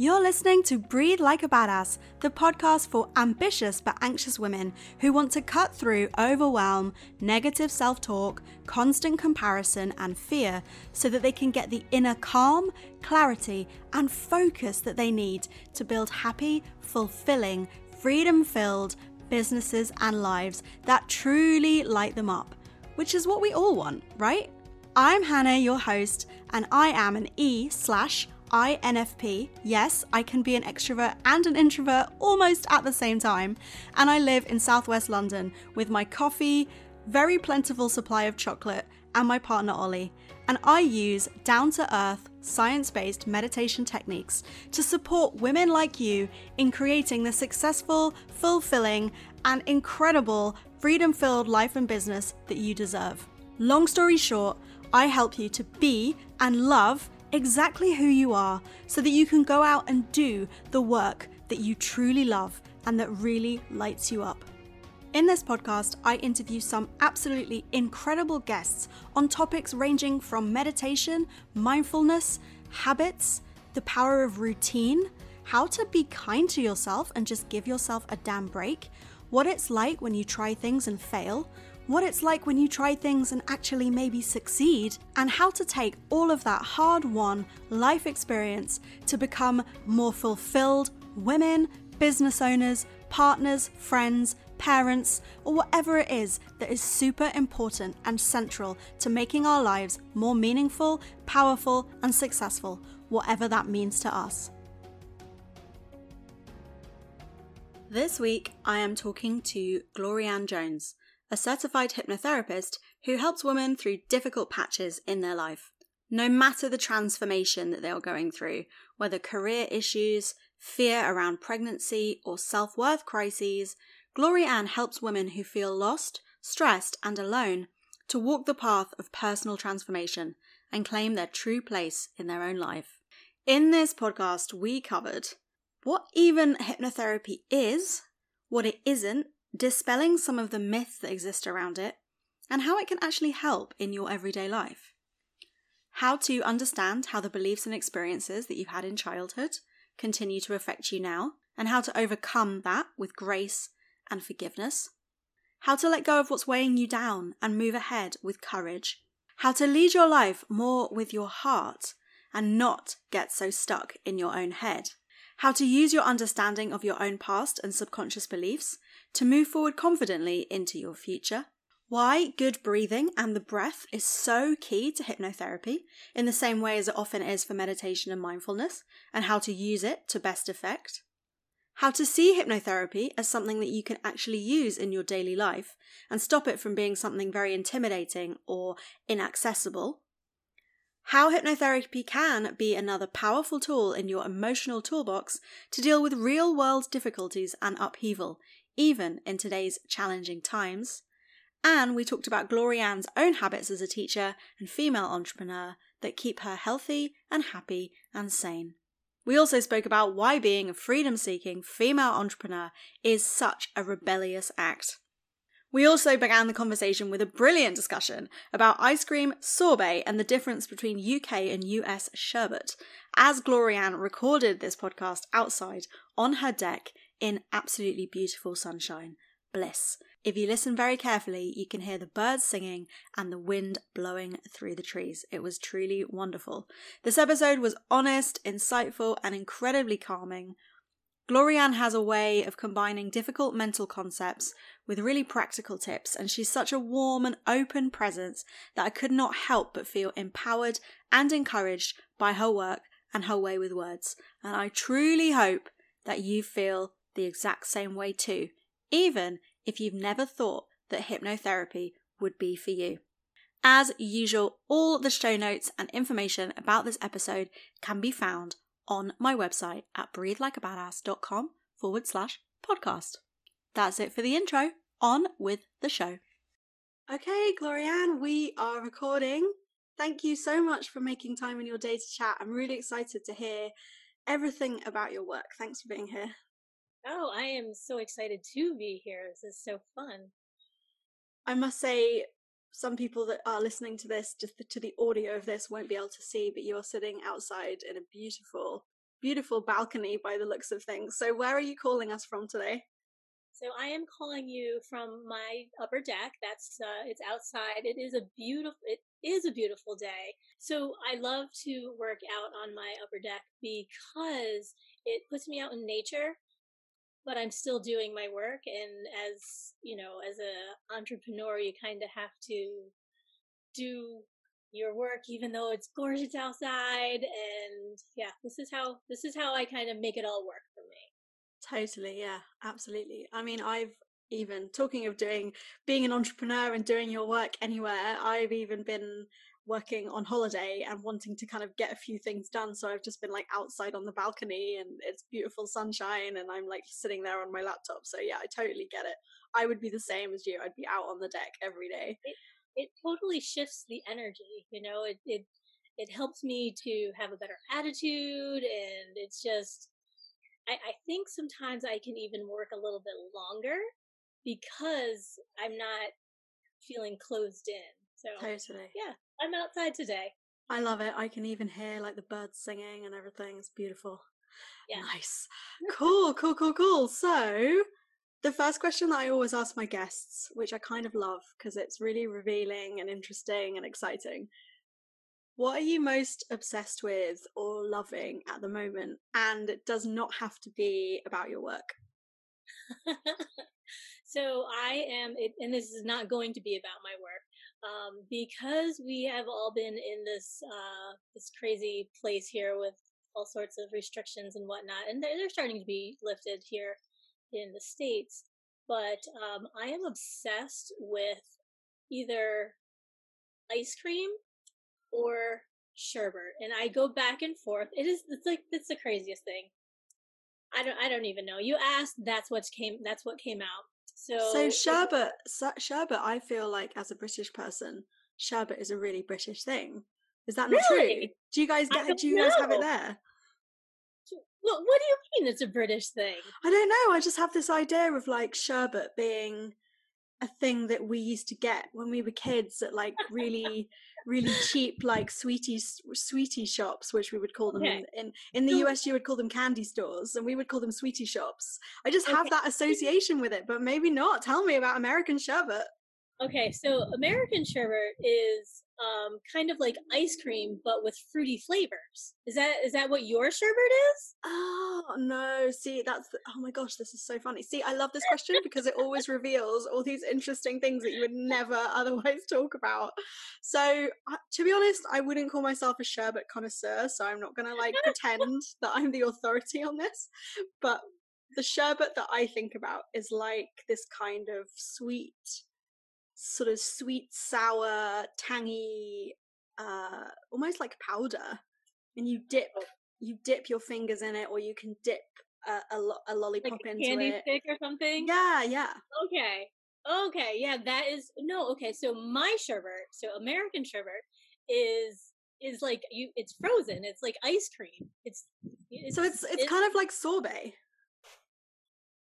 You're listening to Breathe Like a Badass, the podcast for ambitious but anxious women who want to cut through overwhelm, negative self talk, constant comparison, and fear so that they can get the inner calm, clarity, and focus that they need to build happy, fulfilling, freedom filled businesses and lives that truly light them up, which is what we all want, right? I'm Hannah, your host, and I am an E slash INFP. Yes, I can be an extrovert and an introvert almost at the same time. And I live in southwest London with my coffee, very plentiful supply of chocolate, and my partner Ollie. And I use down to earth, science based meditation techniques to support women like you in creating the successful, fulfilling, and incredible freedom filled life and business that you deserve. Long story short, I help you to be and love exactly who you are so that you can go out and do the work that you truly love and that really lights you up. In this podcast, I interview some absolutely incredible guests on topics ranging from meditation, mindfulness, habits, the power of routine, how to be kind to yourself and just give yourself a damn break, what it's like when you try things and fail, what it's like when you try things and actually maybe succeed, and how to take all of that hard won life experience to become more fulfilled women, business owners, partners, friends, parents, or whatever it is that is super important and central to making our lives more meaningful, powerful, and successful, whatever that means to us. This week, I am talking to Glory-Anne Jones a certified hypnotherapist who helps women through difficult patches in their life. No matter the transformation that they are going through, whether career issues, fear around pregnancy, or self worth crises, Glory-Anne helps women who feel lost, stressed, and alone to walk the path of personal transformation and claim their true place in their own life. In this podcast, we covered what even hypnotherapy is, what it isn't, dispelling some of the myths that exist around it, and how it can actually help in your everyday life. How to understand how the beliefs and experiences that you had in childhood continue to affect you now, and how to overcome that with grace and forgiveness. How to let go of what's weighing you down and move ahead with courage. How to lead your life more with your heart and not get so stuck in your own head. How to use your understanding of your own past and subconscious beliefs to move forward confidently into your future. Why good breathing and the breath is so key to hypnotherapy, in the same way as it often is for meditation and mindfulness, and how to use it to best effect. How to see hypnotherapy as something that you can actually use in your daily life and stop it from being something very intimidating or inaccessible. How hypnotherapy can be another powerful tool in your emotional toolbox to deal with real world difficulties and upheaval even in today's challenging times. And we talked about Glory-Anne's own habits as a teacher and female entrepreneur that keep her healthy and happy and sane. We also spoke about why being a freedom seeking female entrepreneur is such a rebellious act. We also began the conversation with a brilliant discussion about ice cream, sorbet, and the difference between UK and US sherbet, as Glory-Anne recorded this podcast outside on her deck in absolutely beautiful sunshine. Bliss. If you listen very carefully, you can hear the birds singing and the wind blowing through the trees. It was truly wonderful. This episode was honest, insightful, and incredibly calming. Glory-Anne has a way of combining difficult mental concepts with really practical tips, and she's such a warm and open presence that I could not help but feel empowered and encouraged by her work and her way with words. And I truly hope that you feel the exact same way too, even if you've never thought that hypnotherapy would be for you. As usual, all the show notes and information about this episode can be found on my website at breathelikeabadass.com forward slash podcast. That's it for the intro. On with the show. Okay, Glory-Anne, we are recording. Thank you so much for making time in your day to chat. I'm really excited to hear everything about your work. Thanks for being here. Oh, I am so excited to be here. This is so fun. I must say, some people that are listening to this, just to the audio of this, won't be able to see, but you are sitting outside in a beautiful beautiful balcony by the looks of things. So, where are you calling us from today? So I am calling you from my upper deck. That's uh, it's outside. It is a beautiful. It is a beautiful day. So I love to work out on my upper deck because it puts me out in nature, but I'm still doing my work. And as you know, as a entrepreneur, you kind of have to do your work even though it's gorgeous outside and yeah this is how this is how i kind of make it all work for me Totally, yeah, absolutely. I mean, I've even talking of doing being an entrepreneur and doing your work anywhere, I've even been working on holiday and wanting to kind of get a few things done. So I've just been like outside on the balcony and it's beautiful sunshine and I'm like sitting there on my laptop. So yeah, I totally get it. I would be the same as you. I'd be out on the deck every day. It, it totally shifts the energy, you know, it, it, it helps me to have a better attitude and it's just, I, I think sometimes I can even work a little bit longer because I'm not feeling closed in. So totally. Yeah, I'm outside today. I love it. I can even hear like the birds singing and everything. It's beautiful. Yeah. Nice. cool, cool, cool, cool. So, the first question that I always ask my guests, which I kind of love because it's really revealing and interesting and exciting, what are you most obsessed with or loving at the moment? And it does not have to be about your work. so I am, and this is not going to be about my work, um, because we have all been in this uh, this crazy place here with all sorts of restrictions and whatnot, and they're, they're starting to be lifted here in the states. But um, I am obsessed with either ice cream or sherbet, and I go back and forth. It is it's like it's the craziest thing. I don't I don't even know. You asked, that's what came that's what came out. So So sherbet sherbet I feel like as a British person, sherbet is a really British thing. Is that not really? true? Do you guys get it? Do you guys have it there? What, what do you mean it's a British thing? I don't know. I just have this idea of like sherbet being a thing that we used to get when we were kids at like really really cheap like sweetie sweetie shops which we would call them okay. in, in, in the us you would call them candy stores and we would call them sweetie shops i just have okay. that association with it but maybe not tell me about american sherbet okay so american sherbet is um, kind of like ice cream but with fruity flavors. Is that is that what your sherbet is? Oh no! See, that's the, oh my gosh, this is so funny. See, I love this question because it always reveals all these interesting things that you would never otherwise talk about. So, uh, to be honest, I wouldn't call myself a sherbet connoisseur, so I'm not gonna like pretend that I'm the authority on this. But the sherbet that I think about is like this kind of sweet sort of sweet, sour, tangy, uh, almost like powder, and you dip oh. you dip your fingers in it, or you can dip a, a, lo- a lollipop like a into candy it. stick or something. Yeah, yeah. Okay, okay, yeah. That is no okay. So my sherbet, so American sherbet, is is like you. It's frozen. It's like ice cream. It's, it's so it's, it's it's kind of like sorbet.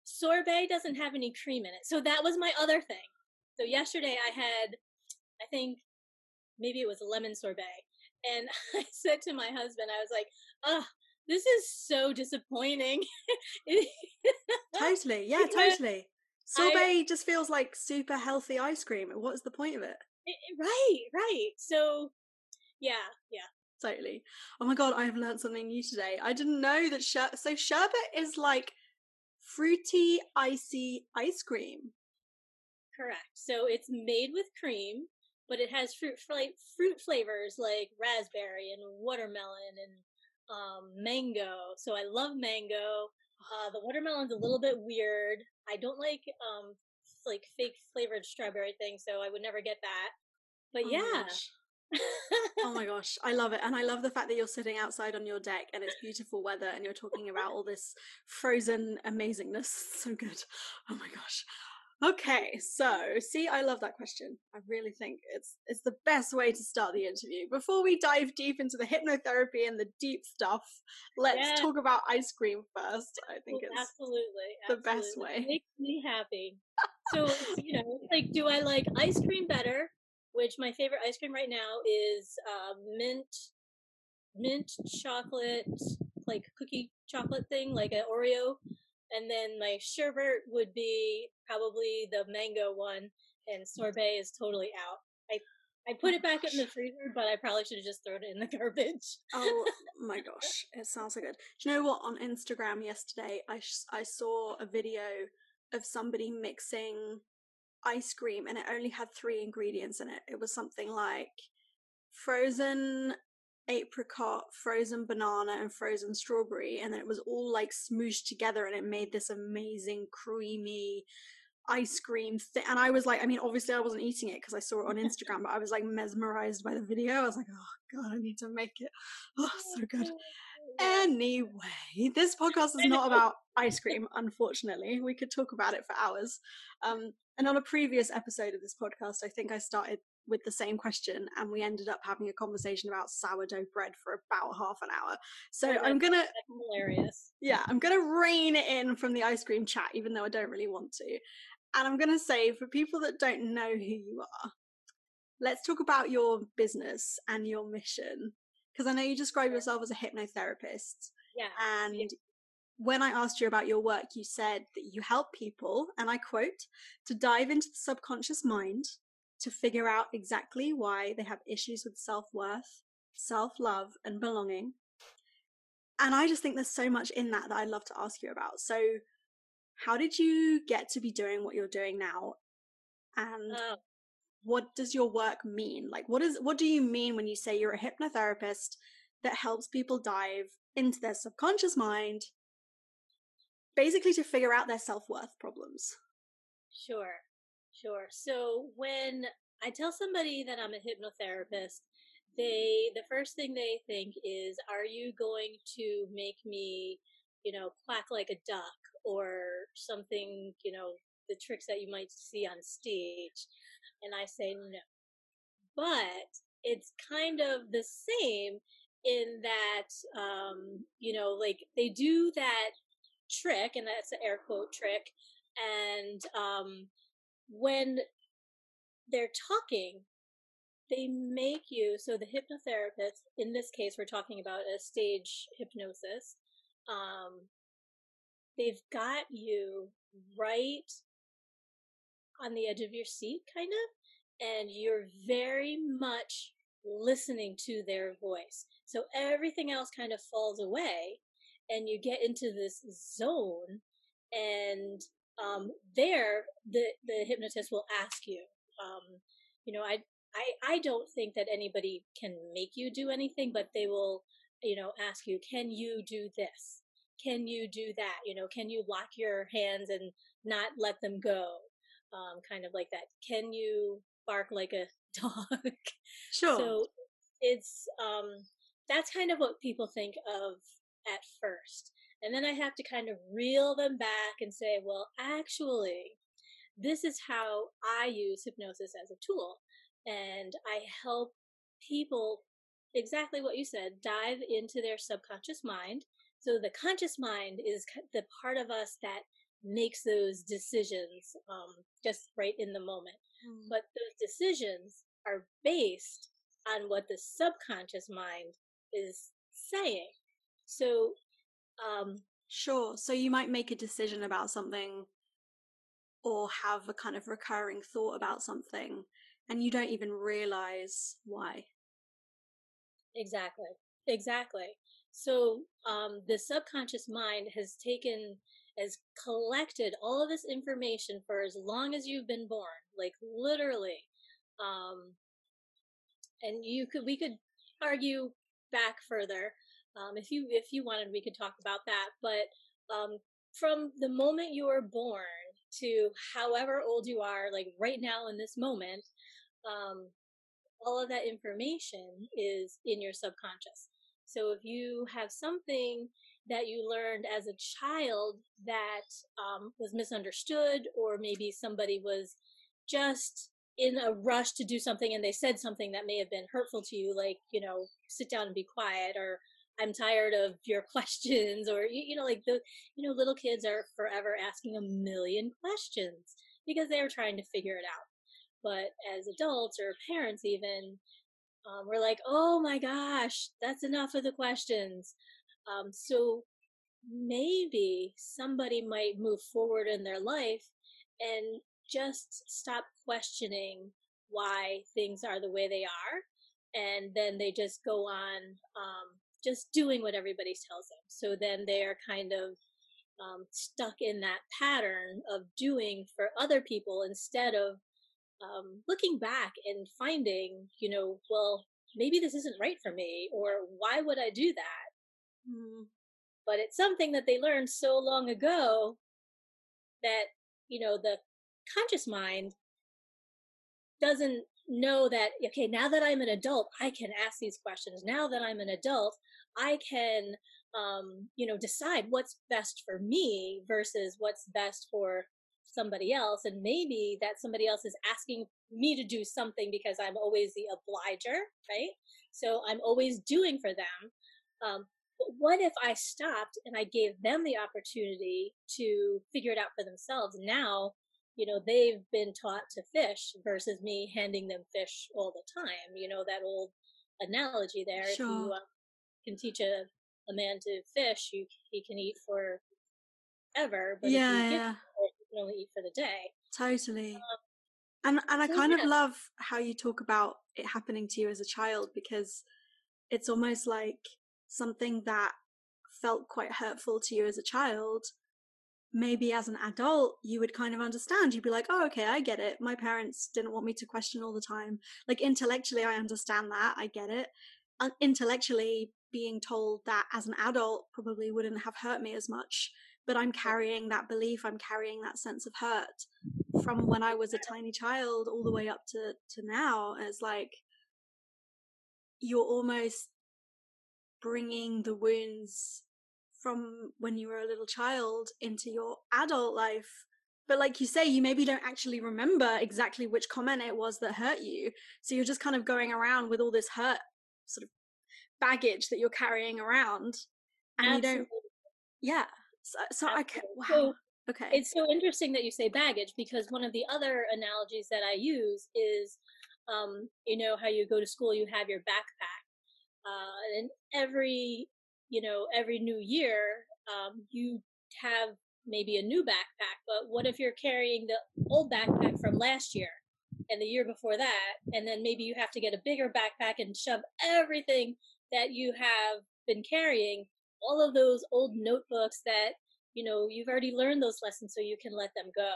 Sorbet doesn't have any cream in it. So that was my other thing. So yesterday I had, I think maybe it was a lemon sorbet. And I said to my husband, I was like, oh, this is so disappointing. totally. Yeah, totally. Sorbet I, just feels like super healthy ice cream. What's the point of it? it? Right, right. So, yeah, yeah. Totally. Oh my god, I have learned something new today. I didn't know that sher- so sherbet is like fruity, icy ice cream. Correct. So it's made with cream, but it has fruit fla- fruit flavors like raspberry and watermelon and um, mango. So I love mango. Uh, the watermelon's a little bit weird. I don't like um, like fake flavored strawberry thing, so I would never get that. But oh yeah. oh my gosh, I love it. And I love the fact that you're sitting outside on your deck and it's beautiful weather and you're talking about all this frozen amazingness. So good. Oh my gosh. Okay, so see, I love that question. I really think it's it's the best way to start the interview. Before we dive deep into the hypnotherapy and the deep stuff, let's yeah. talk about ice cream first. I think it's absolutely, the best way. It makes me happy. So you know, like, do I like ice cream better? Which my favorite ice cream right now is uh, mint, mint chocolate like cookie chocolate thing, like an Oreo. And then my sherbet would be probably the mango one, and mm-hmm. sorbet is totally out. I I put oh it back in the freezer, but I probably should have just thrown it in the garbage. oh my gosh, it sounds so good. Do you know what? On Instagram yesterday, I sh- I saw a video of somebody mixing ice cream, and it only had three ingredients in it. It was something like frozen apricot, frozen banana, and frozen strawberry, and then it was all like smooshed together, and it made this amazing creamy ice cream thing. And I was like, I mean, obviously I wasn't eating it because I saw it on Instagram, but I was like mesmerized by the video. I was like, oh god, I need to make it. Oh, so good. Anyway, this podcast is not about ice cream, unfortunately. We could talk about it for hours. Um, and on a previous episode of this podcast, I think I started with the same question and we ended up having a conversation about sourdough bread for about half an hour. So Yeah, I'm gonna hilarious. yeah, I'm gonna rein it in from the ice cream chat, even though I don't really want to. And I'm gonna say for people that don't know who you are, let's talk about your business and your mission. Because I know you describe yourself as a hypnotherapist. Yeah. And when I asked you about your work, you said that you help people, and I quote, to dive into the subconscious mind to figure out exactly why they have issues with self worth, self love, and belonging. And I just think there's so much in that that I'd love to ask you about. So, how did you get to be doing what you're doing now? And Uh, what does your work mean? Like, what is what do you mean when you say you're a hypnotherapist that helps people dive into their subconscious mind, basically to figure out their self worth problems? Sure, sure. So when I tell somebody that I'm a hypnotherapist, they the first thing they think is, "Are you going to make me, you know, quack like a duck or something? You know, the tricks that you might see on stage?" And I say no, but it's kind of the same in that, um, you know, like they do that trick, and that's an air quote trick and um, when they're talking, they make you so the hypnotherapist. In this case, we're talking about a stage hypnosis. Um, they've got you right on the edge of your seat, kind of, and you're very much listening to their voice. So everything else kind of falls away, and you get into this zone and um, there the the hypnotist will ask you um, you know I, I i don't think that anybody can make you do anything but they will you know ask you can you do this? Can you do that? You know can you lock your hands and not let them go? Um, kind of like that. Can you bark like a dog? Sure. so it's um that's kind of what people think of at first. And then I have to kind of reel them back and say, well, actually, this is how I use hypnosis as a tool. And I help people exactly what you said, dive into their subconscious mind. So the conscious mind is the part of us that makes those decisions um, just right in the moment Mm. but those decisions are based on what the subconscious mind is saying. So, um, Sure. So you might make a decision about something or have a kind of recurring thought about something and you don't even realize why. exactly, exactly. So, um, the subconscious mind has taken, has collected all of this information for as long as you've been born, like literally. Um, and you could, we could argue back further. Um, if you, if you wanted, we could talk about that. But, um, from the moment you were born to however old you are, like right now in this moment, um, all of that information is in your subconscious. So if you have something that you learned as a child that um, was misunderstood, or maybe somebody was just in a rush to do something and they said something that may have been hurtful to you, like, you know, sit down and be quiet, or I'm tired of your questions, or, you, you know, like the, you know, little kids are forever asking a million questions because they're trying to figure it out. But as adults or parents, even, um, we're like, oh my gosh, that's enough of the questions. Um, so maybe somebody might move forward in their life and just stop questioning why things are the way they are. And then they just go on um, just doing what everybody tells them. So then they're kind of um, stuck in that pattern of doing for other people instead of um, looking back and finding, you know, well, maybe this isn't right for me, or why would I do that? Mm. But it's something that they learned so long ago that, you know, the conscious mind doesn't know that, okay, now that I'm an adult, I can ask these questions. Now that I'm an adult, I can, um, you know, decide what's best for me versus what's best for somebody else. And maybe that somebody else is asking me to do something because I'm always the obliger, right? So I'm always doing for them. Um, but what if I stopped and I gave them the opportunity to figure it out for themselves? Now, you know, they've been taught to fish versus me handing them fish all the time. You know, that old analogy there. Sure. If you uh, can teach a, a man to fish, you, he can eat for ever. But yeah, you yeah. you can only eat for the day. Totally. Um, and and I so kind yeah. of love how you talk about it happening to you as a child because it's almost like something that felt quite hurtful to you as a child maybe as an adult you would kind of understand you'd be like oh okay i get it my parents didn't want me to question all the time like intellectually i understand that i get it intellectually being told that as an adult probably wouldn't have hurt me as much but i'm carrying that belief i'm carrying that sense of hurt from when i was a tiny child all the way up to to now it's like you're almost bringing the wounds from when you were a little child into your adult life. But like you say, you maybe don't actually remember exactly which comment it was that hurt you. So you're just kind of going around with all this hurt sort of baggage that you're carrying around. And Absolutely. you don't, yeah. So, so I can, wow. So okay. It's so interesting that you say baggage because one of the other analogies that I use is, um, you know, how you go to school, you have your backpack uh, and every, you know, every new year, um, you have maybe a new backpack, but what if you're carrying the old backpack from last year and the year before that, and then maybe you have to get a bigger backpack and shove everything that you have been carrying, all of those old notebooks that, you know, you've already learned those lessons so you can let them go.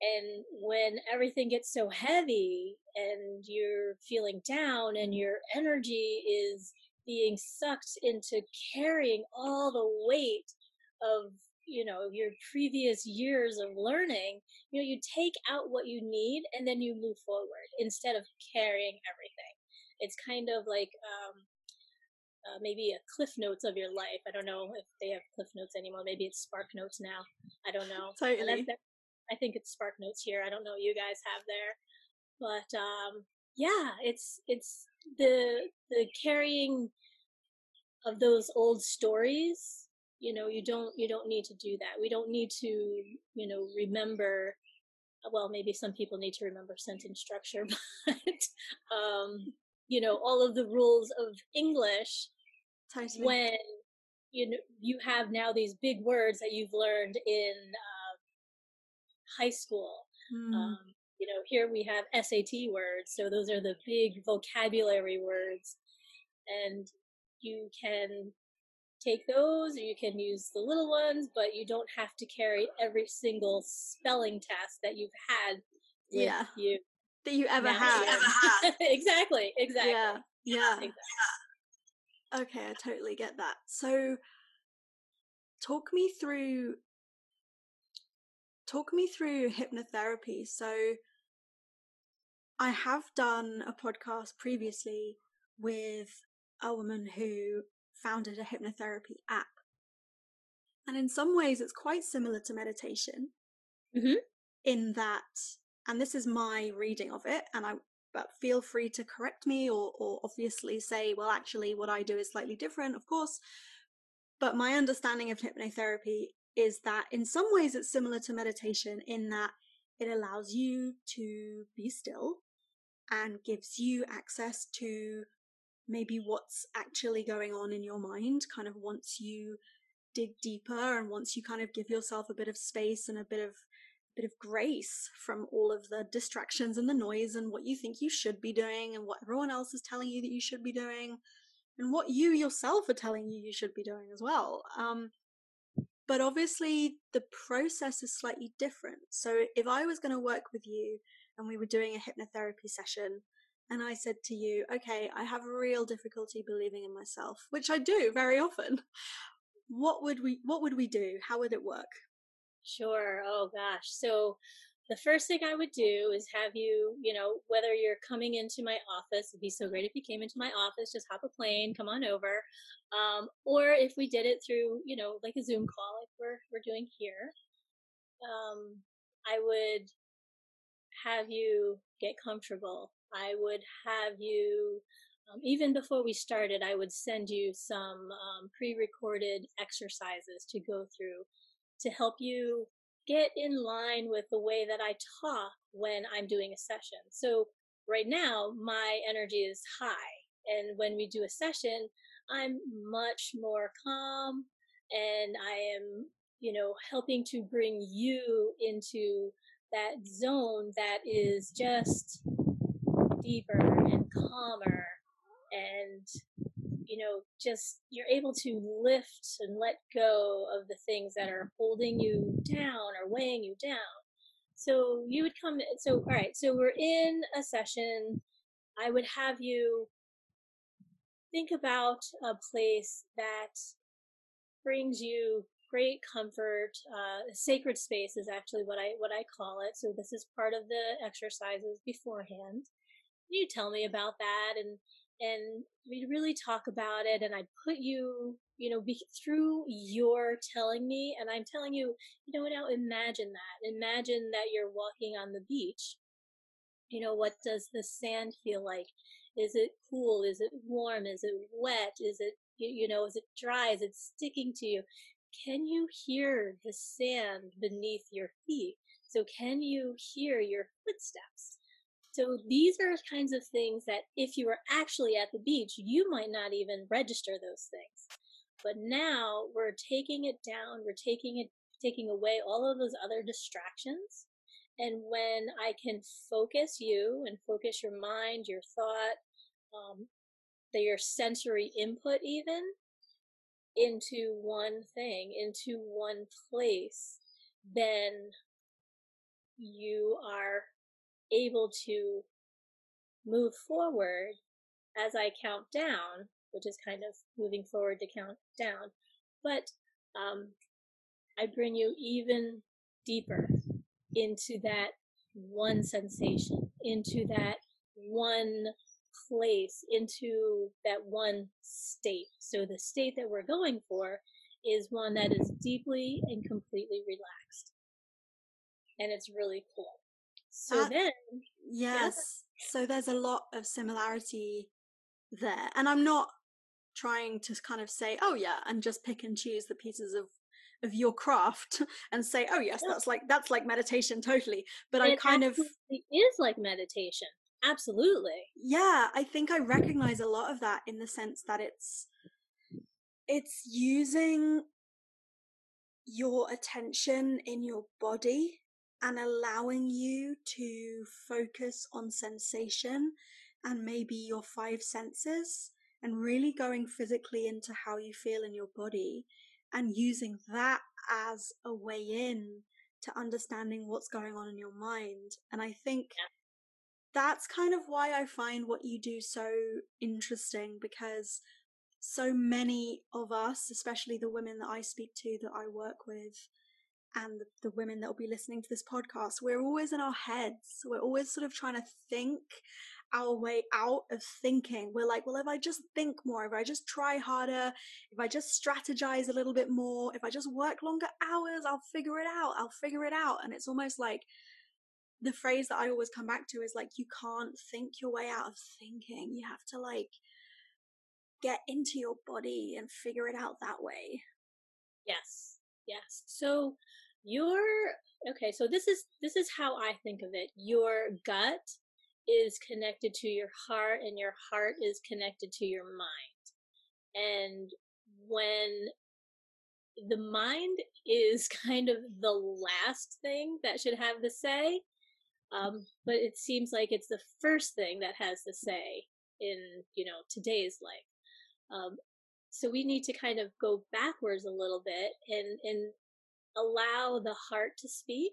And when everything gets so heavy and you're feeling down and your energy is being sucked into carrying all the weight of you know your previous years of learning you know you take out what you need and then you move forward instead of carrying everything it's kind of like um, uh, maybe a CliffNotes of your life i don't know if they have CliffNotes anymore maybe it's SparkNotes now i don't know totally. That, I think it's SparkNotes here. I don't know you guys have there, but um, yeah, it's it's the the carrying of those old stories. You know, you don't you don't need to do that. We don't need to you know remember. Well, maybe some people need to remember sentence structure, but um, you know all of the rules of English totally. when you know you have now these big words that you've learned in high school. Mm. Um, you know, here we have SAT words, so those are the big vocabulary words, and you can take those or you can use the little ones, but you don't have to carry every single spelling test that you've had with yeah. you. That you ever had. exactly, exactly. Yeah, yeah. Exactly. Okay, I totally get that. So, talk me through talk me through hypnotherapy. So, I have done a podcast previously with a woman who founded a hypnotherapy app. And in some ways, it's quite similar to meditation mm-hmm. in that, and this is my reading of it, and I but feel free to correct me or, or obviously say, well, actually, what I do is slightly different, of course. But my understanding of hypnotherapy is that in some ways it's similar to meditation in that it allows you to be still and gives you access to maybe what's actually going on in your mind kind of once you dig deeper and once you kind of give yourself a bit of space and a bit of bit of grace from all of the distractions and the noise and what you think you should be doing and what everyone else is telling you that you should be doing and what you yourself are telling you you should be doing as well. Um, but obviously the process is slightly different. So if i was going to work with you and we were doing a hypnotherapy session and I said to you, okay, I have a real difficulty believing in myself, which I do very often. What would we what would we do? How would it work? Sure. Oh gosh. So the first thing I would do is have you, you know, whether you're coming into my office, it'd be so great if you came into my office, just hop a plane, come on over. Um, or if we did it through, you know, like a Zoom call, like we're, we're doing here, um, I would have you get comfortable. I would have you, um, even before we started, I would send you some um, pre recorded exercises to go through to help you get in line with the way that I talk when I'm doing a session. So right now, my energy is high. And when we do a session, I'm much more calm and I am, you know, helping to bring you into that zone that is just deeper and calmer and you know just you're able to lift and let go of the things that are holding you down or weighing you down so you would come so all right so we're in a session i would have you think about a place that brings you great comfort. Uh, sacred space is actually what I what I call it. So this is part of the exercises beforehand. You tell me about that, and and we really talk about it. And I put you, you know, be, through your telling me, and I'm telling you, you know, now imagine that. Imagine that you're walking on the beach. You know, what does the sand feel like? Is it cool? Is it warm? Is it wet? Is it you, know, is it dry? Is it sticking to you? can you hear the sand beneath your feet? So can you hear your footsteps? So these are kinds of things that if you were actually at the beach, you might not even register those things. But now we're taking it down, we're taking it, taking away all of those other distractions. And when I can focus you and focus your mind, your thought, um, your sensory input even, into one thing, into one place, then you are able to move forward as I count down, which is kind of moving forward to count down. But um, I bring you even deeper into that one sensation, into that one place into that one state. So the state that we're going for is one that is deeply and completely relaxed. And it's really cool. So uh, then. Yes. Yeah. So there's a lot of similarity there. And I'm not trying to kind of say, oh yeah, and just pick and choose the pieces of of your craft and say, oh yes, that's like that's like meditation totally. But I kind of is like meditation. Absolutely. Yeah, I think I recognize a lot of that in the sense that it's it's using your attention in your body and allowing you to focus on sensation and maybe your five senses and really going physically into how you feel in your body and using that as a way in to understanding what's going on in your mind. And I think yeah that's kind of why I find what you do so interesting because so many of us, especially the women that I speak to, that I work with, and the, the women that will be listening to this podcast, we're always in our heads. We're always sort of trying to think our way out of thinking. We're like, well, if I just think more, if I just try harder, if I just strategize a little bit more, if I just work longer hours, I'll figure it out. I'll figure it out. And it's almost like the phrase that I always come back to is like, you can't think your way out of thinking. You have to like get into your body and figure it out that way. Yes. Yes. So your okay, so this is this is how I think of it. Your gut is connected to your heart and your heart is connected to your mind. And when the mind is kind of the last thing that should have the say, um, but it seems like it's the first thing that has the say in you know today's life. Um, so we need to kind of go backwards a little bit and and allow the heart to speak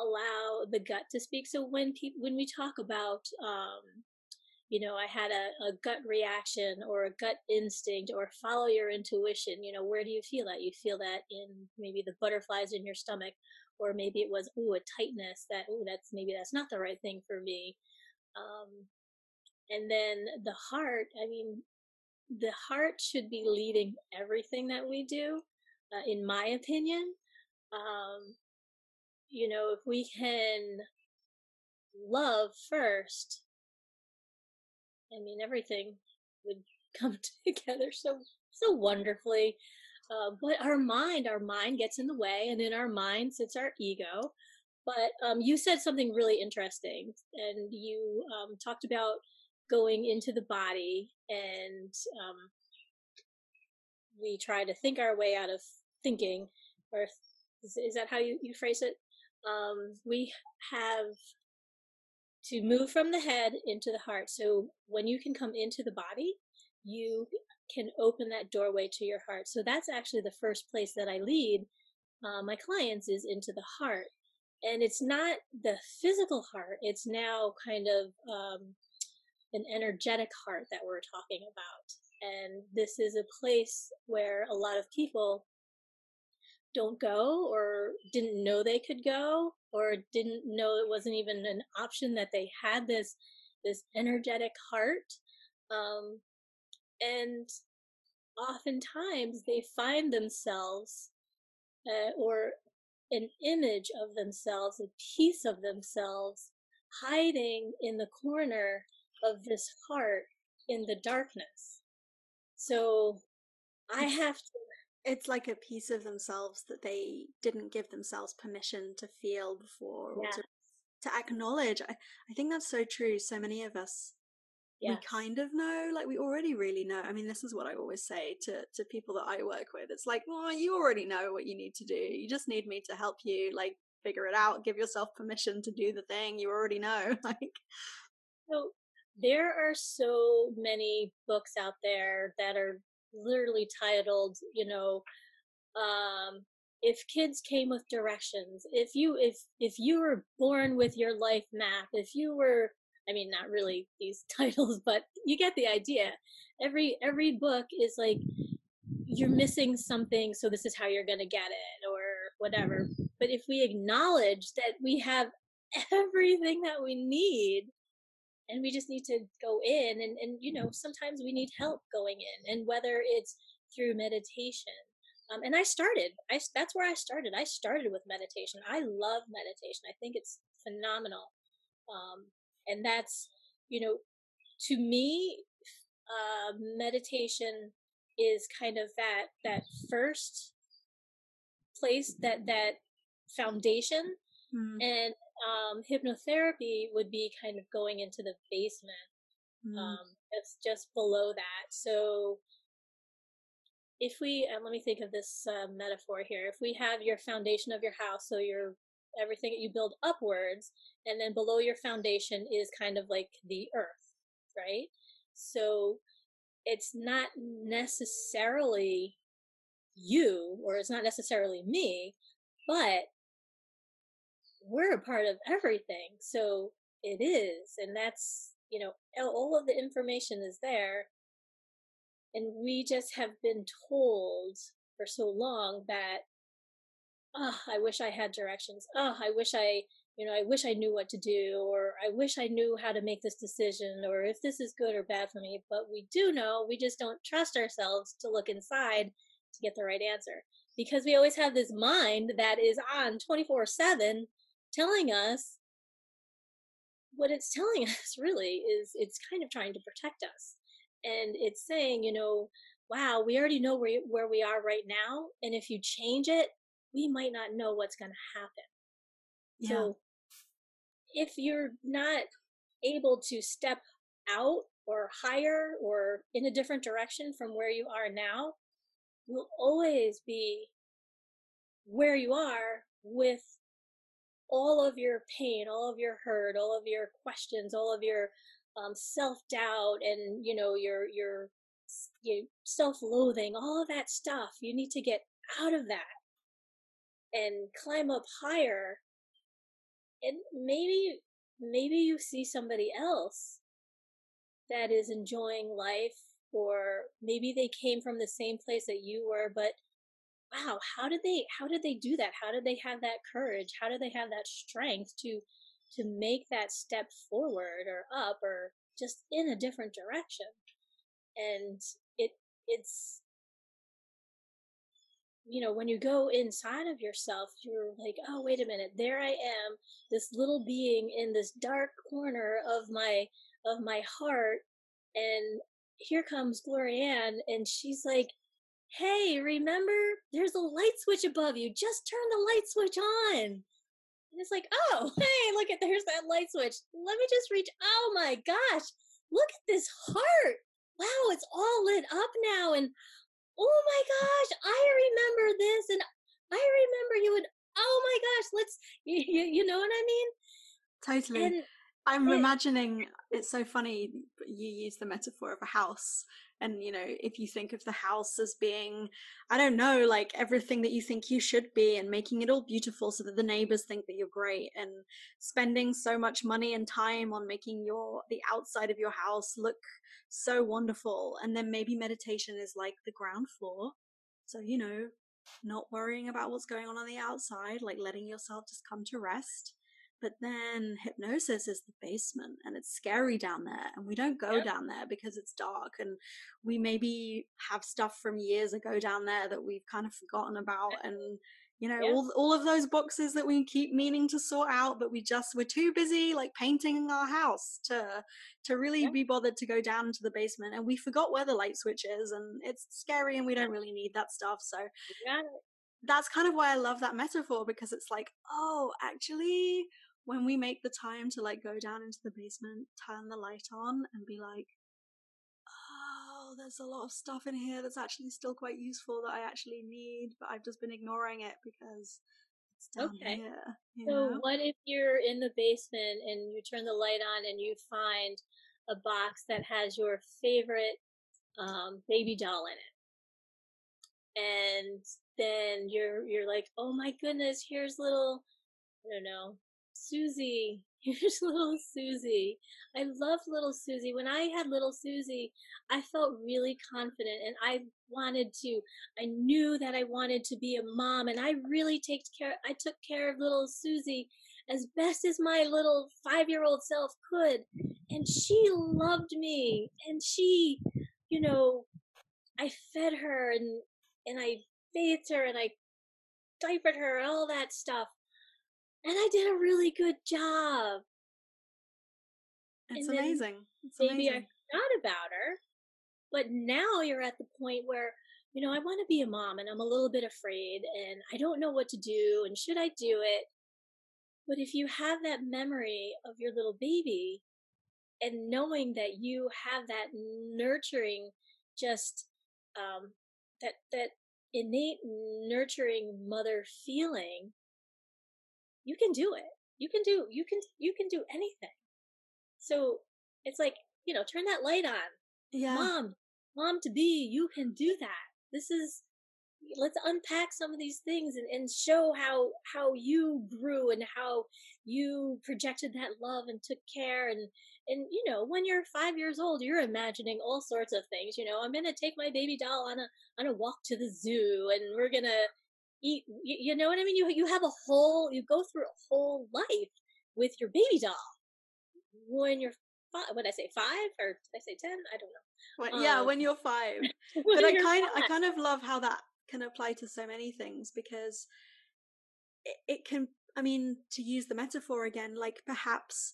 allow the gut to speak. So when people when we talk about um, you know, I had a, a gut reaction or a gut instinct or follow your intuition, you know, where do you feel that? You feel that in maybe the butterflies in your stomach, or maybe it was, ooh, a tightness that, ooh, that's maybe that's not the right thing for me. Um, and then the heart, I mean, the heart should be leading everything that we do, uh, in my opinion. Um, you know, if we can love first, I mean, everything would come together so so wonderfully. Uh, but our mind, our mind gets in the way, and in our mind sits our ego. But um, you said something really interesting, and you um, talked about going into the body, and um, we try to think our way out of thinking, or is, is that how you, you phrase it? um, we have to move from the head into the heart. So when you can come into the body, you can open that doorway to your heart. So that's actually the first place that I lead uh, my clients is into the heart. And it's not the physical heart, it's now kind of um, an energetic heart that we're talking about. And this is a place where a lot of people don't go or didn't know they could go or didn't know it wasn't even an option that they had this this energetic heart um, and oftentimes they find themselves uh, or an image of themselves a piece of themselves hiding in the corner of this heart in the darkness. So i have to it's like a piece of themselves that they didn't give themselves permission to feel before or to, to acknowledge. I, I think that's so true. So many of us yes. we kind of know, like we already really know. I mean, this is what I always say to, to people that I work with. It's like, well, you already know what you need to do. You just need me to help you, like, figure it out. Give yourself permission to do the thing you already know. like, so there are so many books out there that are literally titled, you know, um, if kids came with directions, if you if if you were born with your life map, if you were I mean not really these titles, but you get the idea. Every every book is like you're missing something, so this is how you're gonna get it or whatever. But if we acknowledge that we have everything that we need and we just need to go in and, and you know sometimes we need help going in and whether it's through meditation. Um, and i started i that's where i started. I started with meditation. I love meditation. I think it's phenomenal. Um, and that's you know to me uh, meditation is kind of that that first place that that foundation mm. and um, hypnotherapy would be kind of going into the basement. Mm. Um, it's just below that. So if we, uh, let me think of this uh, metaphor here. If we have your foundation of your house, so your everything that you build upwards, and then below your foundation is kind of like the earth, right? So it's not necessarily you, or it's not necessarily me, but we're a part of everything. So it is. And that's, you know, all of the information is there. And we just have been told for so long that, oh, I wish I had directions. Oh, I wish I, you know, I wish I knew what to do, or I wish I knew how to make this decision, or if this is good or bad for me. But we do know, we just don't trust ourselves to look inside to get the right answer. Because we always have this mind that is on 24 7 telling us what it's telling us really is it's kind of trying to protect us and it's saying you know wow we already know where, where we are right now and if you change it we might not know what's going to happen yeah. so if you're not able to step out or higher or in a different direction from where you are now, you'll always be where you are with all of your pain, all of your hurt, all of your questions, all of your um, self doubt, and you know your your, your self loathing, all of that stuff. You need to get out of that and climb up higher. And maybe maybe you see somebody else that is enjoying life or maybe they came from the same place that you were but wow how did they how did they do that? How did they have that courage? How did they have that strength to to make that step forward or up or just in a different direction? And it it's you know when you go inside of yourself you're like oh wait a minute there i am this little being in this dark corner of my of my heart and here comes Glory-Anne and she's like hey, remember, there's a light switch above you. Just turn the light switch on. And it's like, oh, hey, look at there's that light switch. Let me just reach. Oh my gosh, look at this heart. Wow, it's all lit up now. And oh my gosh, I remember this. And I remember you. And oh my gosh, let's, you, you, you know what I mean? Totally. And, I'm imagining it's so funny you use the metaphor of a house and you know if you think of the house as being i don't know like everything that you think you should be and making it all beautiful so that the neighbors think that you're great and spending so much money and time on making your the outside of your house look so wonderful. And then maybe meditation is like the ground floor. So you know not worrying about what's going on on the outside like letting yourself just come to rest but then hypnosis is the basement and it's scary down there. And we don't go yep. down there because it's dark. And we maybe have stuff from years ago down there that we've kind of forgotten about. And, you know, yep. all, all of those boxes that we keep meaning to sort out, but we just, we're too busy like painting our house to, to really yep. be bothered to go down into the basement. And we forgot where the light switch is and it's scary and we don't really need that stuff. So, that's kind of why I love that metaphor because it's like, oh, actually, when we make the time to like go down into the basement, turn the light on, and be like, oh, there's a lot of stuff in here that's actually still quite useful that I actually need, but I've just been ignoring it because it's down okay. here. so, know? what if you're in the basement and you turn the light on and you find a box that has your favorite um, baby doll in it? And then you're you're like, oh my goodness, here's little I don't know, Susie. Here's little Susie. I love little Susie. When I had little Susie, I felt really confident and I wanted to, I knew that I wanted to be a mom and I really take care, I took care of little Susie as best as my little five year old self could. And she loved me and she, you know, I fed her and, and I bathed her and I diapered her and all that stuff and I did a really good job. It's amazing. It's maybe amazing. I forgot about her, but now you're at the point where you know I want to be a mom, and I'm a little bit afraid, and I don't know what to do, and should I do it? But if you have that memory of your little baby, and knowing that you have that nurturing, just um, that that innate nurturing mother feeling you can do it. You can do you can you can do anything. So it's like, you know, turn that light on. Yeah. Mom, mom to be, you can do that. This is let's unpack some of these things and, and show how how you grew and how you projected that love and took care and and you know when you're five years old you're imagining all sorts of things you know i'm gonna take my baby doll on a on a walk to the zoo and we're gonna you, you know what I mean? You you have a whole you go through a whole life with your baby doll when you're five. What I say five or did I say ten? I don't know. When, yeah, um, when you're five. when but I kind five. I kind of love how that can apply to so many things because it, it can. I mean, to use the metaphor again, like perhaps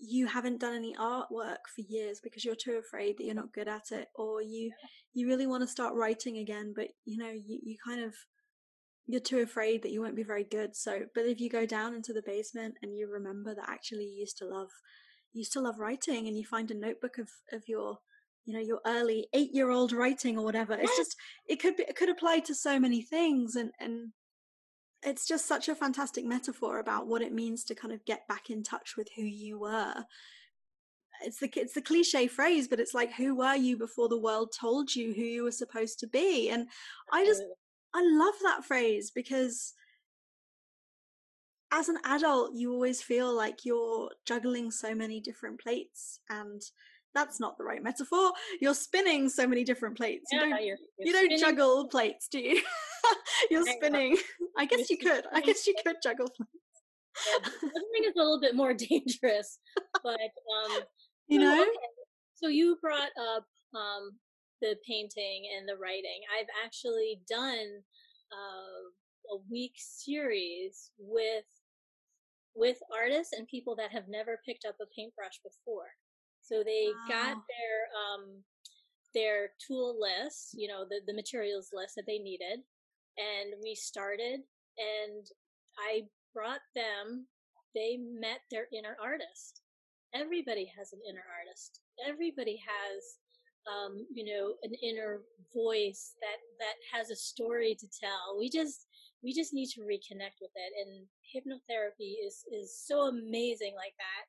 you haven't done any artwork for years because you're too afraid that you're not good at it or you you really want to start writing again but you know you, you kind of you're too afraid that you won't be very good. So, but if you go down into the basement and you remember that actually you used to love, you used to love writing and you find a notebook of of your you know your early eight year old writing or whatever it's just it could be it could apply to so many things and and it's just such a fantastic metaphor about what it means to kind of get back in touch with who you were. It's the it's the cliche phrase but it's like who were you before the world told you who you were supposed to be? And i just i love that phrase because as an adult you always feel like you're juggling so many different plates and that's not the right metaphor. You're spinning so many different plates. Yeah, you don't, you're, you're you don't juggle plates, do you? you're spinning. I guess you could. I guess you could juggle plates. Yeah, Juggling is a little bit more dangerous, but um, You know? okay. So you brought up um the painting and the writing. I've actually done uh, a week series with with artists and people that have never picked up a paintbrush before. So they got their um their tool list, you know, the the materials list that they needed, and we started and I brought them they met their inner artist. Everybody has an inner artist. Everybody has um, you know, an inner voice that that has a story to tell. We just we just need to reconnect with it and hypnotherapy is is so amazing like that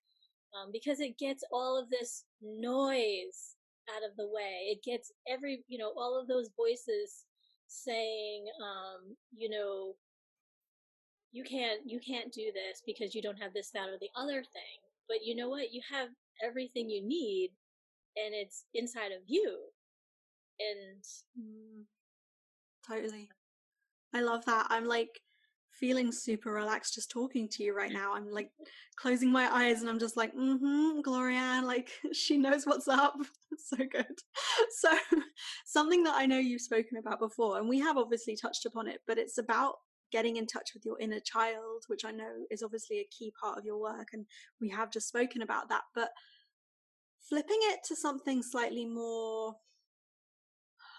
um, because it gets all of this noise out of the way. It gets every, you know, all of those voices saying, um, you know, you can't, you can't do this because you don't have this, that, or the other thing. But you know what? You have everything you need and it's inside of you. And Mm, totally. I love that. I'm like feeling super relaxed just talking to you right now. I'm like closing my eyes and I'm just like, mm-hmm, Gloria, like she knows what's up. So good. So something that I know you've spoken about before, and we have obviously touched upon it, but it's about getting in touch with your inner child, which I know is obviously a key part of your work, and we have just spoken about that. But flipping it to something slightly more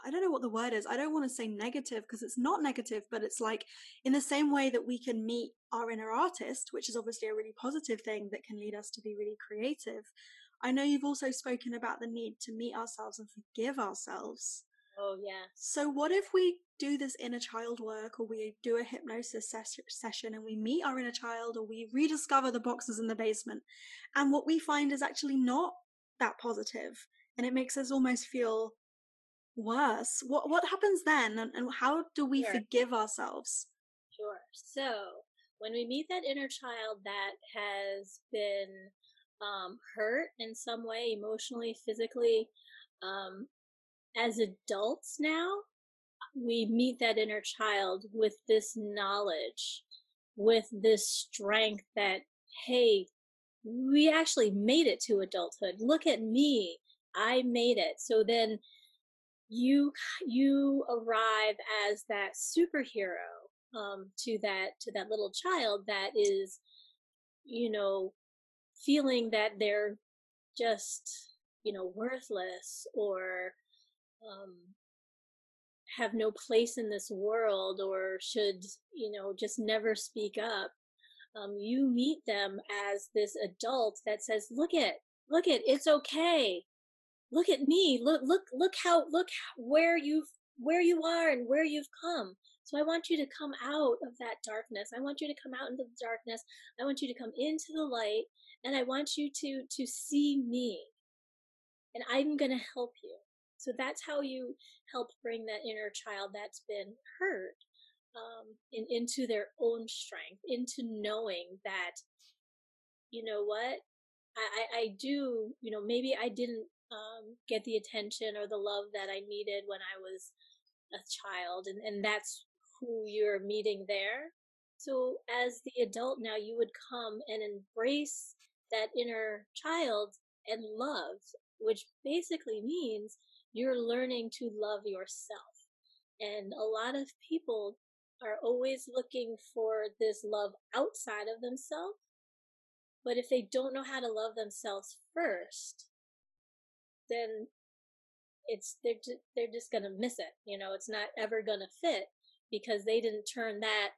I don't know what the word is. I don't want to say negative because it's not negative, but it's like in the same way that we can meet our inner artist, which is obviously a really positive thing that can lead us to be really creative. I know you've also spoken about the need to meet ourselves and forgive ourselves. oh yeah, So, what if we do this inner child work or we do a hypnosis ses- session and we meet our inner child or we rediscover the boxes in the basement and what we find is actually not that positive and it makes us almost feel worse? What, what happens then and, and how do we Sure. forgive ourselves? Sure. So when we meet that inner child that has been um, hurt in some way, emotionally, physically, um, as adults now, we meet that inner child with this knowledge, with this strength that, hey, we actually made it to adulthood. Look at me. I made it. So then you you arrive as that superhero um, to that to that little child that is, you know, feeling that they're just you know worthless or um, have no place in this world or should you know just never speak up. Um, you meet them as this adult that says, "Look at, look at, it's okay. Look at me. Look, look, look how, look where you've, where you are and where you've come." So I want you to come out of that darkness. I want you to come out into the darkness. I want you to come into the light and I want you to to see me. And I'm going to help you. So that's how you help bring that inner child that's been hurt um, in, into their own strength, into knowing that, you know what, I, I, I do, you know, maybe I didn't um, get the attention or the love that I needed when I was a child, and, and that's who you're meeting there. So as the adult now, you would come and embrace that inner child and love, which basically means you're learning to love yourself. And a lot of people are always looking for this love outside of themselves. But if they don't know how to love themselves first, then it's they're just, they're just gonna miss it. You know, it's not ever gonna fit because they didn't turn that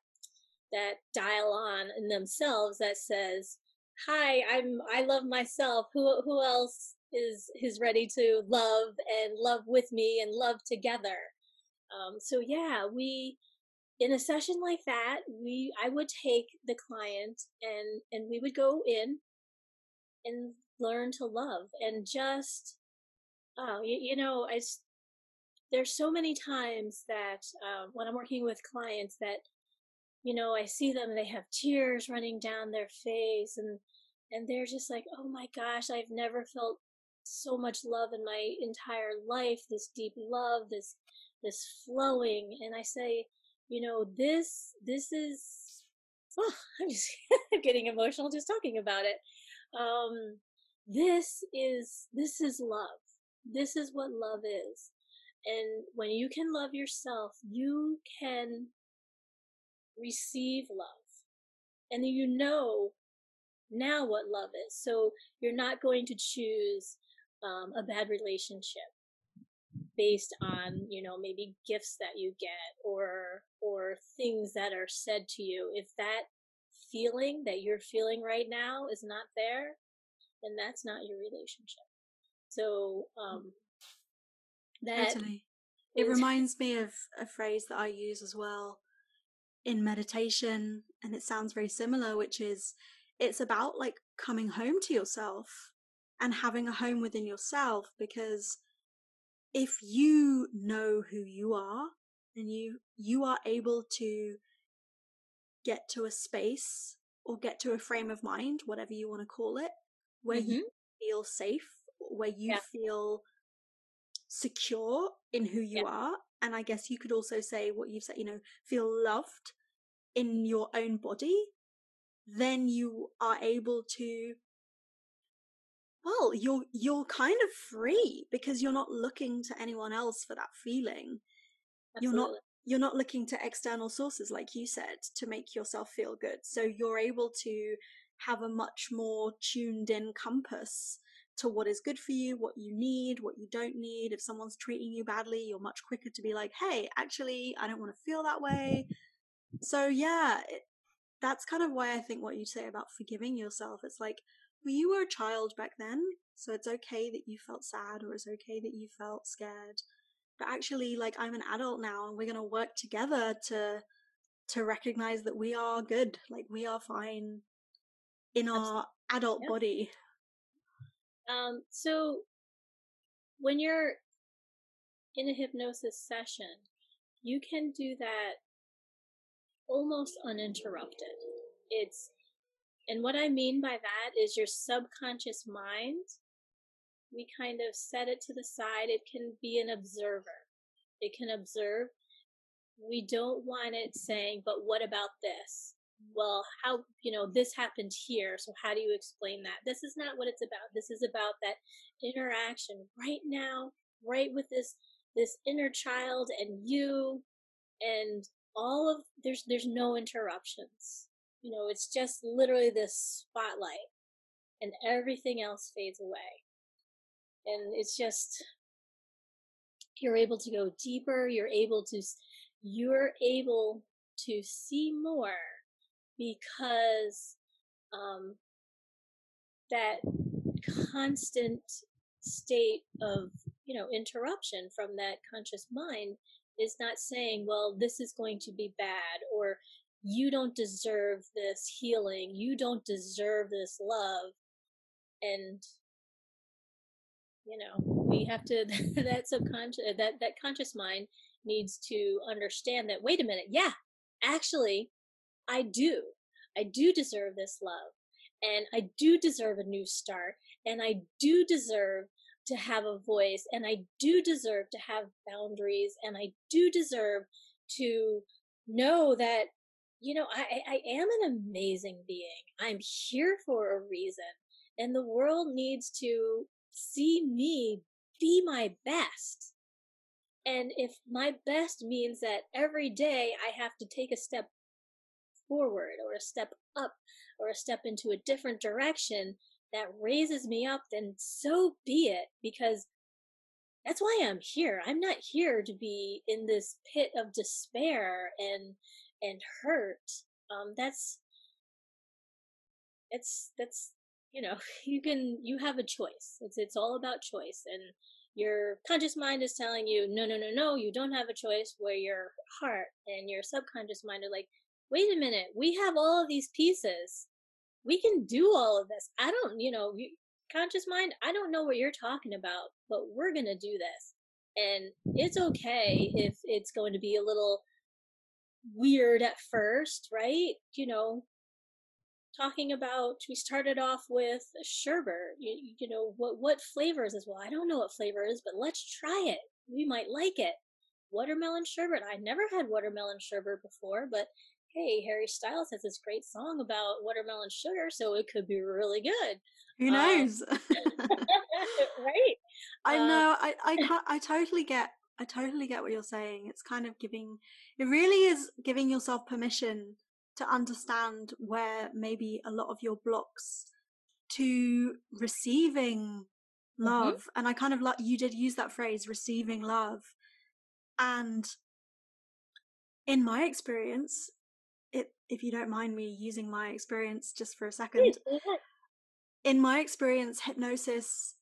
that dial on in themselves that says, hi, I'm I love myself. Who who else is is ready to love and love with me and love together? Um, so yeah, we in a session like that, we I would take the client and and we would go in and learn to love and just oh you, you know it's there's so many times that uh, when I'm working with clients that you know I see them they have tears running down their face and and they're just like oh my gosh I've never felt so much love in my entire life this deep love this this flowing. And I say you know this this is oh, I'm just getting emotional just talking about it. Um this is this is love. This is what love is. And when you can love yourself you can receive love. And you know now what love is. So you're not going to choose um, a bad relationship based on you know maybe gifts that you get or or things that are said to you if that feeling that you're feeling right now is not there then that's not your relationship. So um, that totally. It reminds me of a phrase that I use as well in meditation, and it sounds very similar, which is it's about like coming home to yourself and having a home within yourself because if you know who you are and you you are able to get to a space or get to a frame of mind whatever you want to call it where mm-hmm. you feel safe, where you yeah. feel secure in who you yeah. are. And I guess you could also say what you've said, you know, feel loved in your own body, then you are able to well, you're you're kind of free because you're not looking to anyone else for that feeling. Absolutely. You're not you're not looking to external sources like you said to make yourself feel good. So you're able to have a much more tuned in compass to what is good for you, what you need, what you don't need. If someone's treating you badly, you're much quicker to be like, hey, actually, I don't want to feel that way. So, yeah, it, that's kind of why I think what you say about forgiving yourself. It's like, well, you were a child back then, so it's okay that you felt sad or it's okay that you felt scared. But actually, like, I'm an adult now and we're going to work together to to recognize that we are good like we are fine in our adult yeah. body. Um, so when you're in a hypnosis session, you can do that almost uninterrupted. It's, and what I mean by that is your subconscious mind, we kind of set it to the side. It can be an observer. It can observe. We don't want it saying, but what about this? well, how, you know, this happened here. So how do you explain that? This is not what it's about. This is about that interaction right now, right with this, this inner child and you and all of, there's, there's no interruptions. You know, it's just literally this spotlight and everything else fades away. And it's just, you're able to go deeper. You're able to, you're able to see more because um, that constant state of you know interruption from that conscious mind is not saying well this is going to be bad or you don't deserve this healing you don't deserve this love and you know we have to that subconscious uh, that that conscious mind needs to understand that wait a minute yeah actually I do. I do deserve this love. And I do deserve a new start. And I do deserve to have a voice. And I do deserve to have boundaries. And I do deserve to know that, you know, I, I am an amazing being. I'm here for a reason. And the world needs to see me be my best. And if my best means that every day I have to take a step forward or a step up or a step into a different direction that raises me up, then so be it because that's why I'm here. I'm not here to be in this pit of despair and and hurt. Um, that's it's that's you know you can you have a choice. It's it's all about choice and your conscious mind is telling you no no no no you don't have a choice where your heart and your subconscious mind are like wait a minute we have all of these pieces. We can do all of this. I don't you know conscious mind i don't know what you're talking about but we're gonna do this. And it's okay if it's going to be a little weird at first right? You know talking about we started off with sherbet you, you know what what flavors as well i don't know what flavor is but let's try it. We might like it. Watermelon sherbet. I never had watermelon sherbet before but hey harry styles has this great song about watermelon sugar so it could be really good. Who um, knows? um, right? I uh, know i i i totally get i totally get what you're saying it's kind of giving it really is giving yourself permission to understand where maybe a lot of your blocks to receiving mm-hmm. love mm-hmm. and i kind of like you did use that phrase receiving love and in my experience it, if you don't mind me using my experience just for a second in my experience hypnosis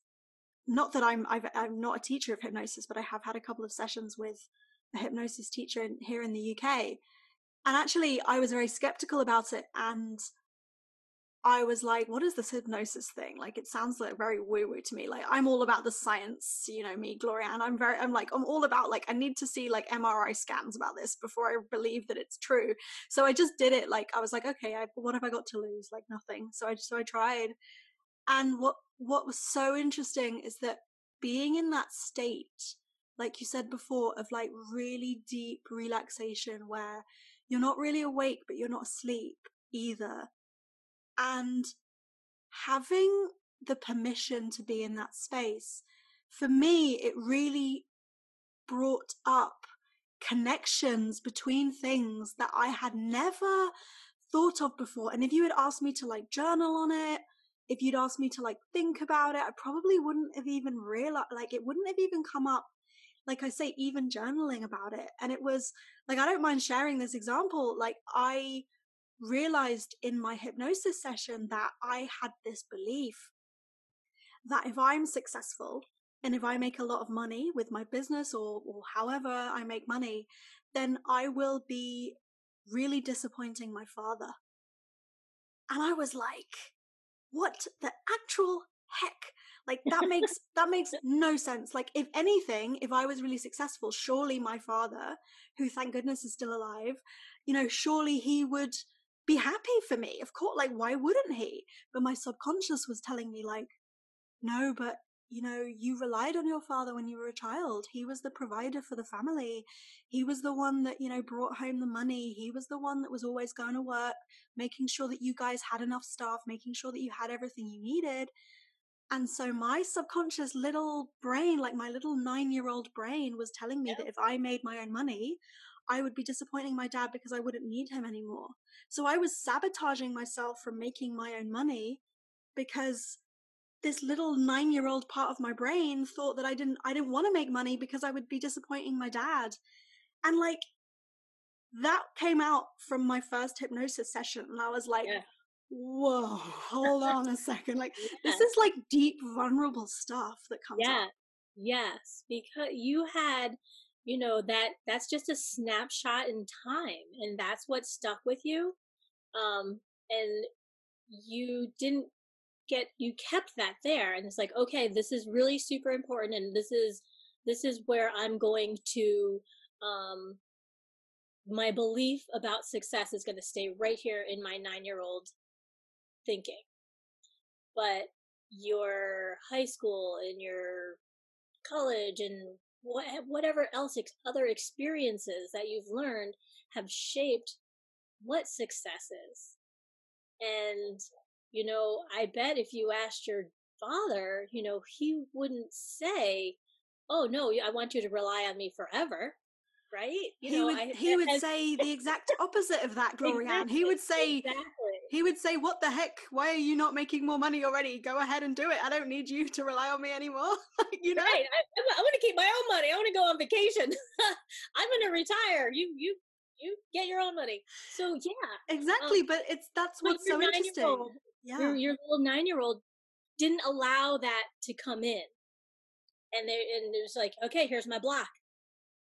not that i'm i am not a teacher of hypnosis but i have had a couple of sessions with a hypnosis teacher in, here in the uk and actually, I was very skeptical about it. And I was like, what is this hypnosis thing? Like, it sounds like very woo woo to me. Like, I'm all about the science, you know, me, Gloria. And I'm very, I'm like, I'm all about, like, I need to see like MRI scans about this before I believe that it's true. So I just did it. Like, I was like, okay, I, what have I got to lose? Like, nothing. So I, so I tried. And what, what was so interesting is that being in that state, like you said before, of like really deep relaxation where you're not really awake, but you're not asleep either. And having the permission to be in that space, for me, it really brought up connections between things that I had never thought of before. And if you had asked me to like journal on it, if you'd asked me to like think about it, I probably wouldn't have even realized, like, it wouldn't have even come up like I say, even journaling about it. And it was like, I don't mind sharing this example. Like, I realized in my hypnosis session that I had this belief that if I'm successful and if I make a lot of money with my business or, or however I make money, then I will be really disappointing my father. And I was like, what the actual heck? Like that makes that makes no sense. Like if anything, if I was really successful, surely my father, who thank goodness is still alive, you know, surely he would be happy for me. Of course, like why wouldn't he? But my subconscious was telling me like, no, but you know, you relied on your father when you were a child. He was the provider for the family. He was the one that, you know, brought home the money. He was the one that was always going to work, making sure that you guys had enough staff, making sure that you had everything you needed. And so my subconscious little brain, like my little nine year old brain, was telling me yep. that if I made my own money, I would be disappointing my dad because I wouldn't need him anymore. So I was sabotaging myself from making my own money because this little nine year old part of my brain thought that I didn't I didn't want to make money because I would be disappointing my dad. And like that came out from my first hypnosis session and I was like, yeah whoa, hold on a second. Like, this is like deep, vulnerable stuff that comes yeah. up. Yes, because you had, you know, that that's just a snapshot in time, and that's what stuck with you. Um, and you didn't get, you kept that there, and it's like, okay, this is really super important, and this is this is where I'm going to um my belief about success is going to stay right here in my nine year old thinking. But your high school and your college and whatever else other experiences that you've learned have shaped what success is. And, you know, I bet if you asked your father, you know, he wouldn't say, Oh, no, I want you to rely on me forever right? You he know, would, I, he would say the exact opposite of that, Glory-Anne. Exactly, he would say, exactly. he would say, "What the heck? Why are you not making more money already? Go ahead and do it. I don't need you to rely on me anymore." you know, right? I, I want to keep my own money. I want to go on vacation. I'm going to retire. You, you, you get your own money. So yeah, exactly. Um, but it's that's what's so interesting. Yeah. Your, your little nine year old didn't allow that to come in. And they and it was like, okay, here's my block.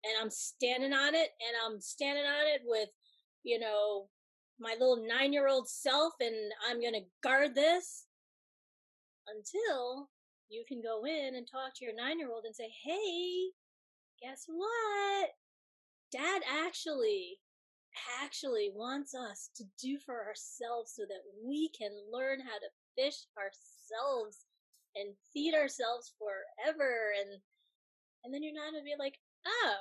And I'm standing on it and I'm standing on it with, you know, my little nine year old self and I'm gonna guard this until you can go in and talk to your nine year old and say, Hey, guess what? Dad actually actually wants us to do for ourselves so that we can learn how to fish ourselves and feed ourselves forever and and then you're not gonna be like, oh,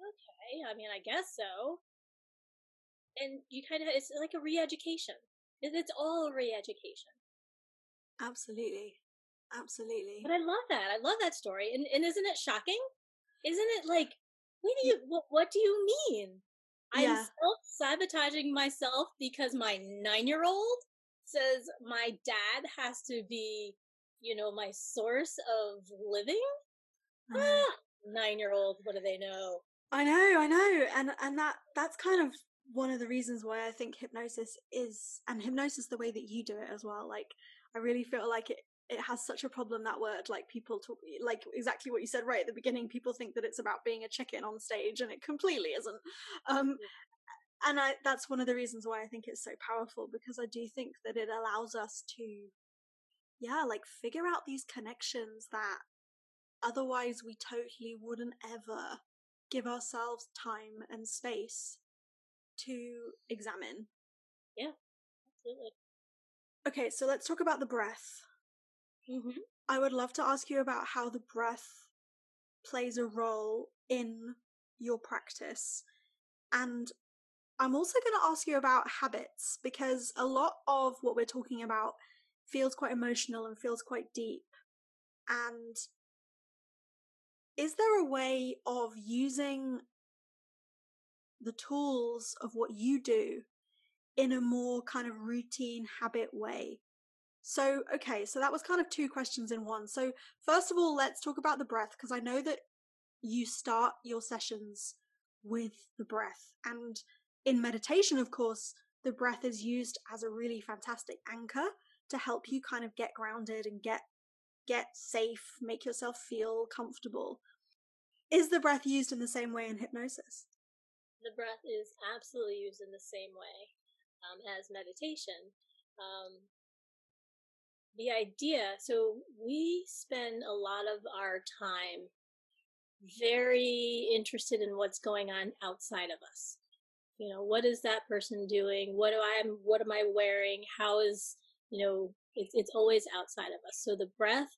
okay, I mean I guess so. And you kind of it's like a re-education. It's all re-education. Absolutely. Absolutely. But I love that. I love that story. And and isn't it shocking? Isn't it like what do you what, what do you mean? I'm self sabotaging myself because my nine year old says my dad has to be, you know, my source of living. Ah, nine year old, what do they know? I know, I know, and and that that's kind of one of the reasons why I think hypnosis is, and hypnosis the way that you do it as well. Like, I really feel like it it has such a problem that word like people talk like exactly what you said right at the beginning people think that it's about being a chicken on stage and it completely isn't um and I, that's one of the reasons why I think it's so powerful because I do think that it allows us to, yeah, like figure out these connections that otherwise we totally wouldn't ever give ourselves time and space to examine. Yeah, absolutely. Okay, so let's talk about the breath. Mm-hmm. I would love to ask you about how the breath plays a role in your practice and I'm also going to ask you about habits because a lot of what we're talking about feels quite emotional and feels quite deep. And is there a way of using the tools of what you do in a more kind of routine habit way? So, okay, so that was kind of two questions in one. So, first of all, let's talk about the breath because I know that you start your sessions with the breath. And in meditation, of course, the breath is used as a really fantastic anchor to help you kind of get grounded and get get safe, make yourself feel comfortable. Is the breath used in the same way in hypnosis? The breath is absolutely used in the same way um, as meditation. Um, the idea, so we spend a lot of our time very interested in what's going on outside of us. You know what is that person doing? What do i what am i wearing? How is you know it's it's always outside of us. So the breath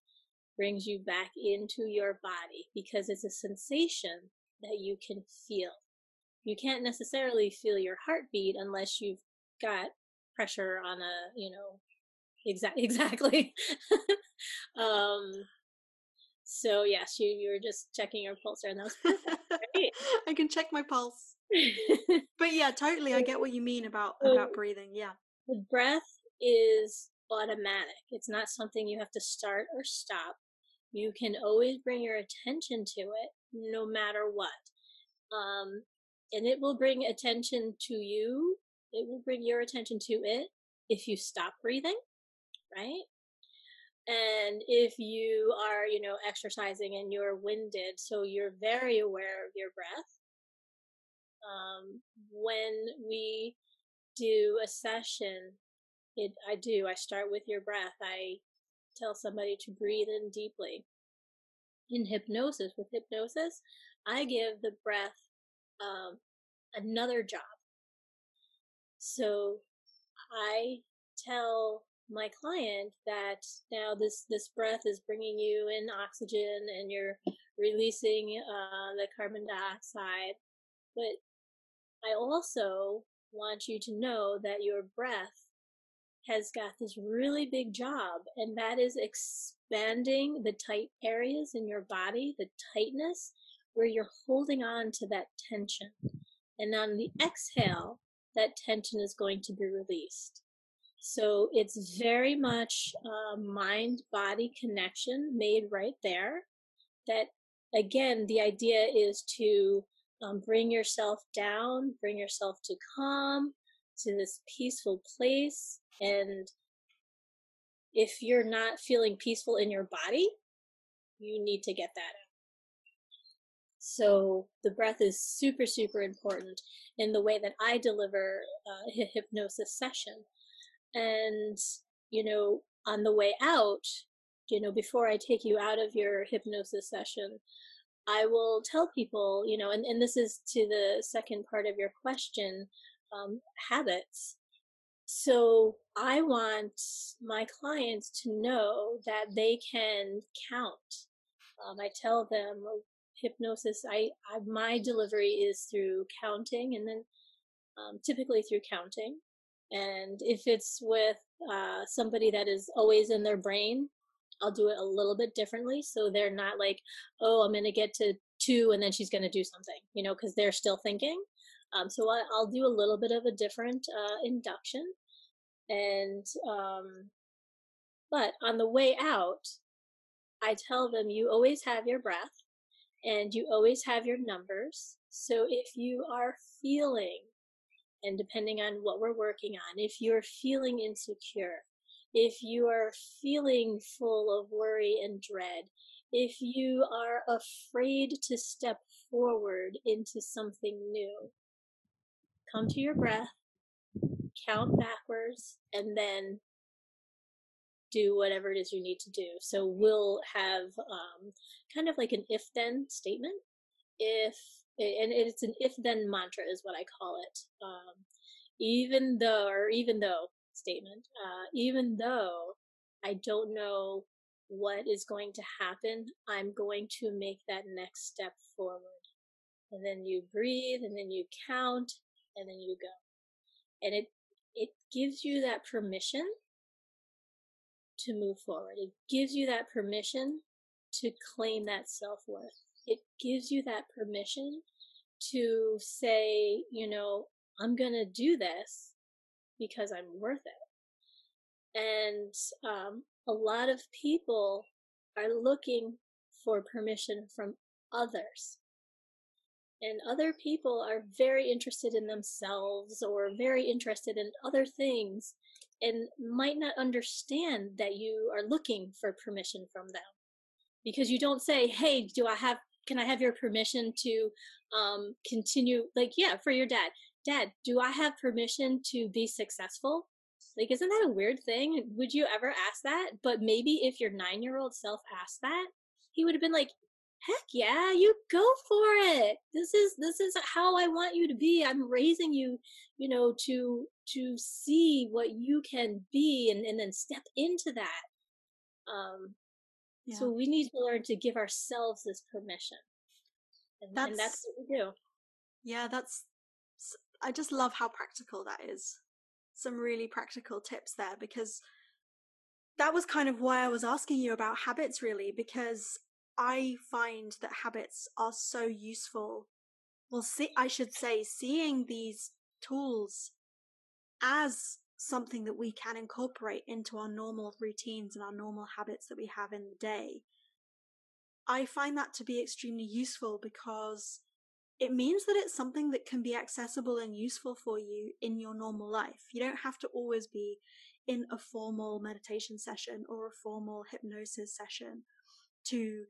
brings you back into your body because it's a sensation that you can feel. You can't necessarily feel your heartbeat unless you've got pressure on a you know exact exactly um so yes you you were just checking your pulse there and that was perfect right? i can check my pulse but yeah, totally. I get what you mean about about breathing. Yeah. The breath is automatic. It's not something you have to start or stop. You can always bring your attention to it no matter what. Um, and it will bring attention to you. It will bring your attention to it if you stop breathing, right? And if you are, you know, exercising and you're winded, so you're very aware of your breath, um, when we do a session, it, I do, I start with your breath. I tell somebody to breathe in deeply. In hypnosis, with hypnosis, I give the breath um, another job. So I tell my client that now this this breath is bringing you in oxygen and you're releasing uh, the carbon dioxide but I also want you to know that your breath has got this really big job, and that is expanding the tight areas in your body, the tightness where you're holding on to that tension. And on the exhale, that tension is going to be released. So it's very much a mind body connection made right there. That again, the idea is to um, bring yourself down, bring yourself to calm, to this peaceful place, and if you're not feeling peaceful in your body, you need to get that out. So the breath is super, super important in the way that I deliver uh, a hypnosis session. And, you know, on the way out, you know, before I take you out of your hypnosis session, I will tell people, you know, and, and this is to the second part of your question, um, habits. So I want my clients to know that they can count. Um, I tell them oh, hypnosis. I, I, my delivery is through counting, and then um, typically through counting. And if it's with uh, somebody that is always in their brain, I'll do it a little bit differently. So they're not like, oh, I'm going to get to two and then she's going to do something, you know, because they're still thinking. Um, so I, will do a little bit of a different uh, induction. And, um, but on the way out, I tell them you always have your breath and you always have your numbers. So if you are feeling, and depending on what we're working on, if you're feeling insecure, if you are feeling full of worry and dread, if you are afraid to step forward into something new, come to your breath, count backwards, and then do whatever it is you need to do. So we'll have um, kind of like an if then statement. If, and it's an if then mantra is what I call it. Um, even though, or even though, statement. Uh, even though I don't know what is going to happen, I'm going to make that next step forward. And then you breathe and then you count and then you go. And it, it gives you that permission to move forward. It gives you that permission to claim that self worth. It gives you that permission to say, you know, I'm going to do this because I'm worth it. And um, a lot of people are looking for permission from others. And other people are very interested in themselves or very interested in other things and might not understand that you are looking for permission from them. Because you don't say, hey, do I have, can I have your permission to um, continue? Like, yeah, for your dad Dad, do I have permission to be successful? Like, isn't that a weird thing? Would you ever ask that? But maybe if your nine year old self asked that, he would have been like, heck yeah, you go for it. This is, this is how I want you to be. I'm raising you, you know, to, to see what you can be and, and then step into that. Um, yeah. so we need to learn to give ourselves this permission. And that's, and that's what we do. Yeah, that's I just love how practical that is. Some really practical tips there because that was kind of why I was asking you about habits, really, because I find that habits are so useful. Well, see, I should say, seeing these tools as something that we can incorporate into our normal routines and our normal habits that we have in the day. I find that to be extremely useful because it means that it's something that can be accessible and useful for you in your normal life. You don't have to always be in a formal meditation session or a formal hypnosis session to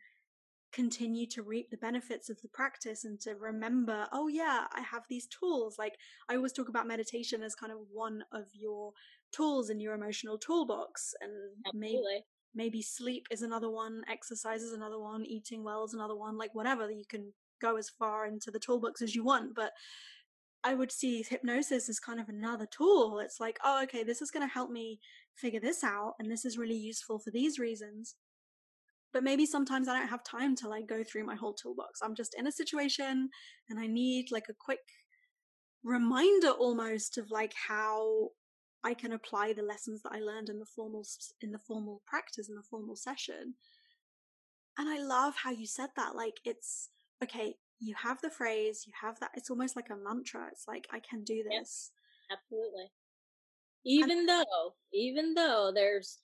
continue to reap the benefits of the practice and to remember, oh yeah, I have these tools. Like I always talk about meditation as kind of one of your tools in your emotional toolbox and maybe maybe sleep is another one, exercise is another one, eating well is another one, like whatever you can go as far into the toolbox as you want, but I would see hypnosis as kind of another tool. It's like, oh, okay, this is going to help me figure this out, and this is really useful for these reasons. But maybe sometimes I don't have time to like go through my whole toolbox. I'm just in a situation and I need like a quick reminder almost of like how I can apply the lessons that I learned in the formal in the formal practice in the formal session. And I love how you said that. Like it's okay, you have the phrase, you have that. It's almost like a mantra. It's like, I can do this. Yes, absolutely. Even and, though, even though there's,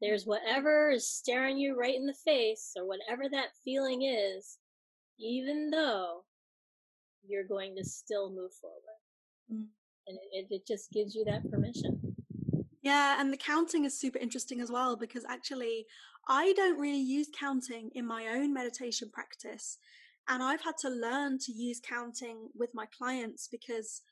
there's whatever is staring you right in the face or whatever that feeling is, even though you're going to still move forward. Mm. And it, it just gives you that permission. Yeah, and the counting is super interesting as well because actually I don't really use counting in my own meditation practice. And I've had to learn to use counting with my clients because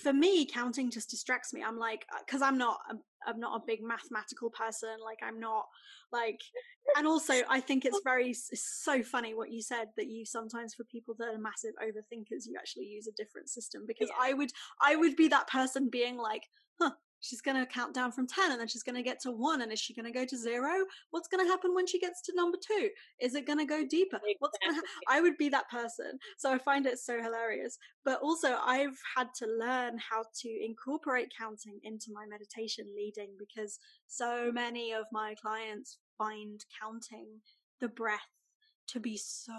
for me counting just distracts me i'm like because uh, i'm not I'm, I'm not a big mathematical person like i'm not like and also i think it's very it's so funny what you said that you sometimes for people that are massive overthinkers you actually use a different system because yeah. i would i would be that person being like huh she's going to count down from 10 and then she's going to get to 1 and is she going to go to 0 what's going to happen when she gets to number 2 is it going to go deeper? What's going to ha- i would be that person. So i find it so hilarious. But also i've had to learn how to incorporate counting into my meditation leading because so many of my clients find counting the breath to be so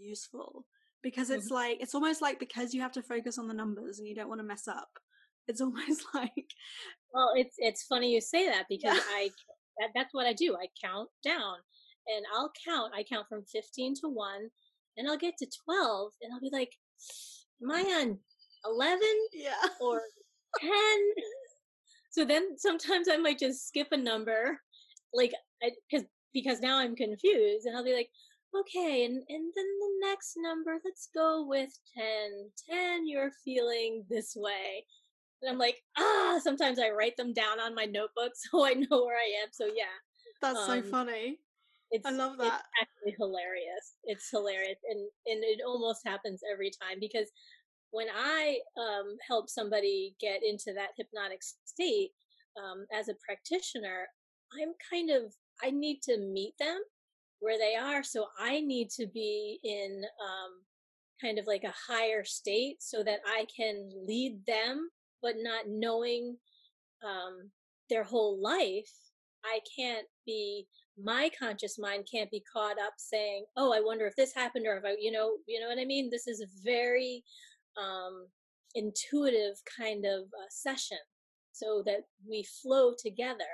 useful because it's mm-hmm. like it's almost like because you have to focus on the numbers and you don't want to mess up it's almost like well it's it's funny you say that because yeah. i that, that's what i do i count down and i'll count i count from 15 to 1 and i'll get to 12 and i'll be like am i on 11 yeah or 10 so then sometimes i might just skip a number like because because now i'm confused and i'll be like okay and and then the next number let's go with 10 10 you're feeling this way and I'm like, ah, sometimes I write them down on my notebook so I know where I am. So yeah. That's um, so funny. It's, I love that. It's actually hilarious. It's hilarious. And and it almost happens every time because when I um, help somebody get into that hypnotic state um, as a practitioner, I'm kind of I need to meet them where they are. So I need to be in um, kind of like a higher state so that I can lead them but not knowing um, their whole life, I can't be my conscious mind can't be caught up saying, "Oh, I wonder if this happened," or if I, you know, you know what I mean. This is a very um, intuitive kind of uh, session, so that we flow together.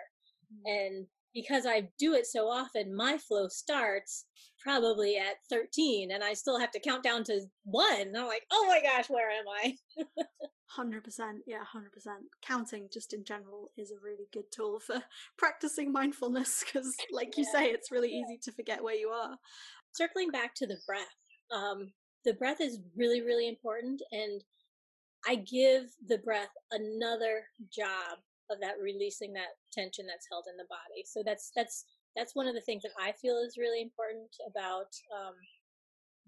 Mm-hmm. And because I do it so often, my flow starts probably at 13 and I still have to count down to one. And I'm like, oh my gosh, where am I? 100%. Yeah, 100%. Counting just in general is a really good tool for practicing mindfulness because, like you say, it's really yeah. easy to forget where you are. Circling back to the breath, um, the breath is really, really important. And I give the breath another job of that releasing that tension that's held in the body. So that's that's that's one of the things that I feel is really important about um,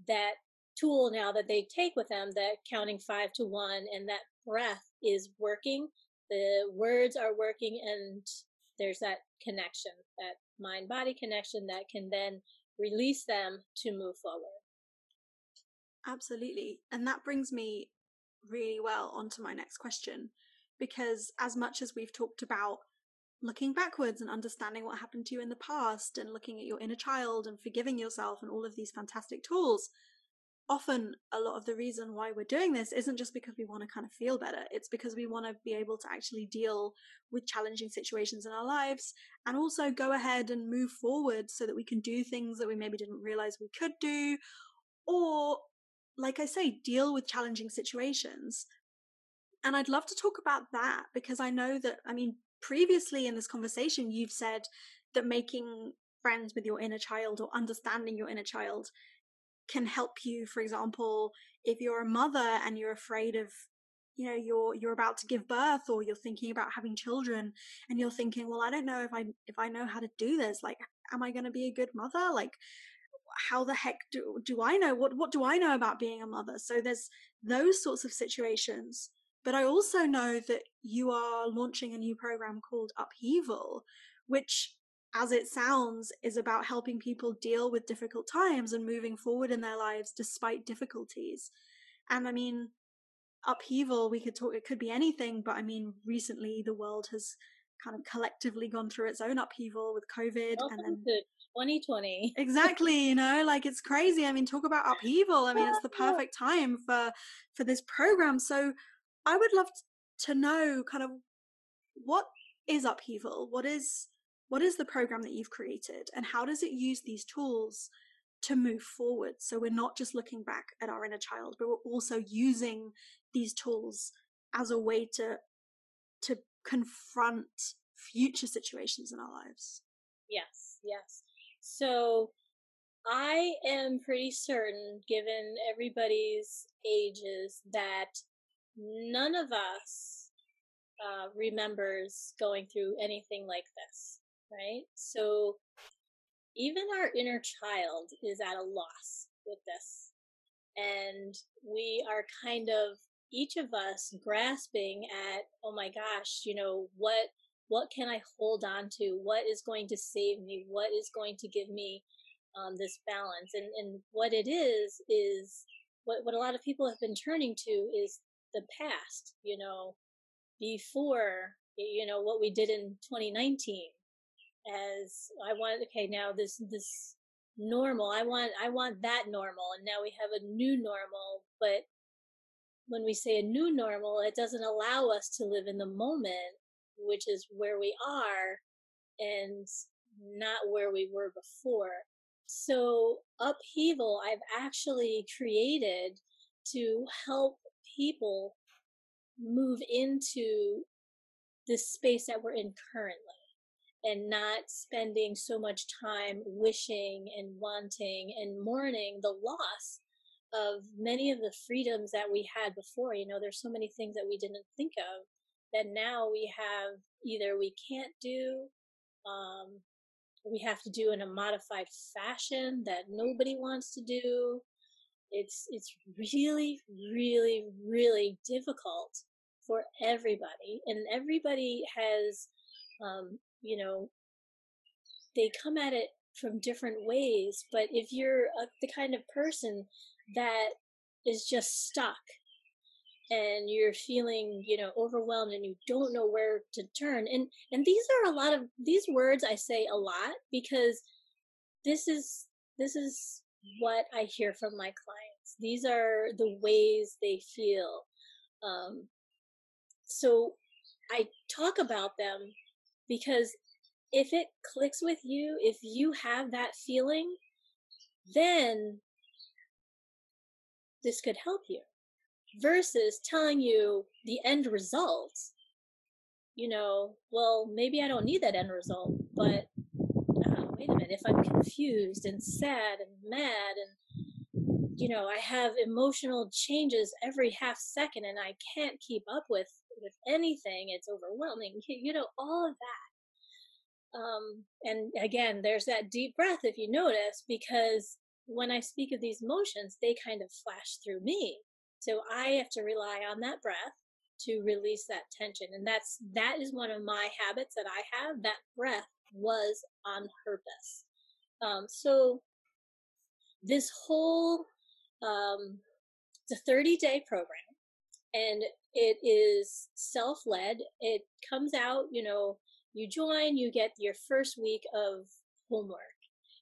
that tool now that they take with them. That counting five to one and that breath is working. The words are working, and there's that connection, that mind body connection that can then release them to move forward. Absolutely. And that brings me really well onto my next question because as much as we've talked about looking backwards and understanding what happened to you in the past and looking at your inner child and forgiving yourself and all of these fantastic tools, often a lot of the reason why we're doing this isn't just because we want to kind of feel better. It's because we want to be able to actually deal with challenging situations in our lives and also go ahead and move forward so that we can do things that we maybe didn't realize we could do or like I say, deal with challenging situations and I'd love to talk about that because I know that, I mean, previously in this conversation, you've said that making friends with your inner child or understanding your inner child can help you, for example, if you're a mother and you're afraid of you know you're you're about to give birth or you're thinking about having children and you're thinking well i don't know if i if i know how to do this like am i going to be a good mother? Like how the heck do, do i know? What what do i know about being a mother? So there's those sorts of situations. But I also know that you are launching a new program called Upheaval, which, as it sounds, is about helping people deal with difficult times and moving forward in their lives despite difficulties. And I mean, upheaval, we could talk, it could be anything, but I mean, recently the world has kind of collectively gone through its own upheaval with COVID Welcome and then 2020. exactly, you know, like it's crazy. I mean, talk about upheaval. I mean, it's the perfect time for for this program. So I would love to know kind of what is upheaval what is what is the program that you've created and how does it use these tools to move forward so we're not just looking back at our inner child but we're also using these tools as a way to to confront future situations in our lives. Yes, yes. So I am pretty certain, given everybody's ages, that none of us uh, remembers going through anything like this, right? So even our inner child is at a loss with this. And we are kind of, each of us grasping at, oh my gosh, you know, what, what can I hold on to? What is going to save me? What is going to give me um, this balance? And, and what it is, is what, what a lot of people have been turning to is the past, you know, before, you know, what we did in 2019 as I want, okay, now this, this normal, I want, I want that normal. And now we have a new normal, but when we say a new normal, it doesn't allow us to live in the moment, which is where we are and not where we were before. So upheaval, I've actually created to help people move into this space that we're in currently and not spending so much time wishing and wanting and mourning the loss of many of the freedoms that we had before. You know, there's so many things that we didn't think of that now we have either we can't do, um, we have to do in a modified fashion that nobody wants to do. It's, it's really, really, really difficult for everybody. And everybody has, um, you know, they come at it from different ways. But if you're a, the kind of person that is just stuck and you're feeling, you know, overwhelmed and you don't know where to turn. And, and these are a lot of, these words I say a lot because this is, this is what I hear from my clients. These are the ways they feel. Um, so I talk about them because if it clicks with you, if you have that feeling, then this could help you versus telling you the end result. You know, well, maybe I don't need that end result, but uh, wait a minute, if I'm confused and sad and mad and, you know, I have emotional changes every half second and I can't keep up with, with anything, it's overwhelming, you know, all of that. Um, and again, there's that deep breath if you notice, because when I speak of these emotions, they kind of flash through me. So I have to rely on that breath to release that tension. And that's, that is one of my habits that I have. That breath was on purpose. Um, so this whole, um, it's a 30 day program and it is self-led. It comes out, you know, you join, you get your first week of homework.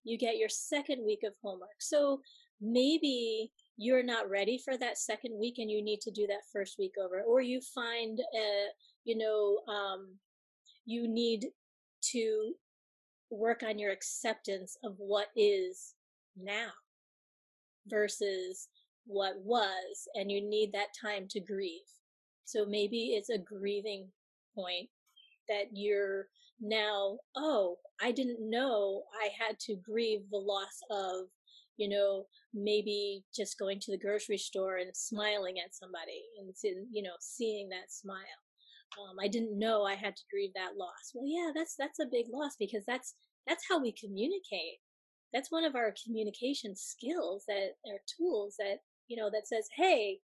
You get your second week of homework. So maybe you're not ready for that second week and you need to do that first week over or you find uh, you know um, you need to work on your acceptance of what is now versus what was and you need that time to grieve so maybe it's a grieving point that you're now oh i didn't know i had to grieve the loss of you know, maybe just going to the grocery store and smiling at somebody and, you know, seeing that smile. Um, I didn't know I had to grieve that loss. Well, yeah, that's, that's a big loss because that's, that's how we communicate. That's one of our communication skills that are tools that, you know, that says, Hey,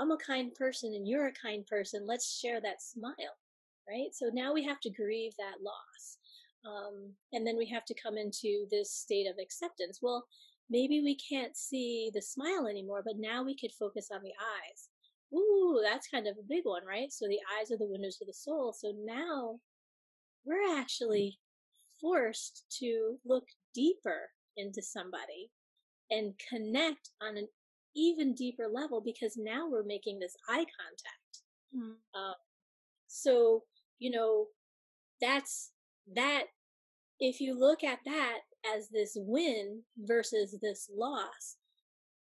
I'm a kind person and you're a kind person. Let's share that smile. Right. So now we have to grieve that loss. Um, and then we have to come into this state of acceptance. Well, maybe we can't see the smile anymore, but now we could focus on the eyes. Ooh, that's kind of a big one, right? So the eyes are the windows of the soul. So now we're actually forced to look deeper into somebody and connect on an even deeper level because now we're making this eye contact. Mm. Um, so, you know, that's that. If you look at that as this win versus this loss,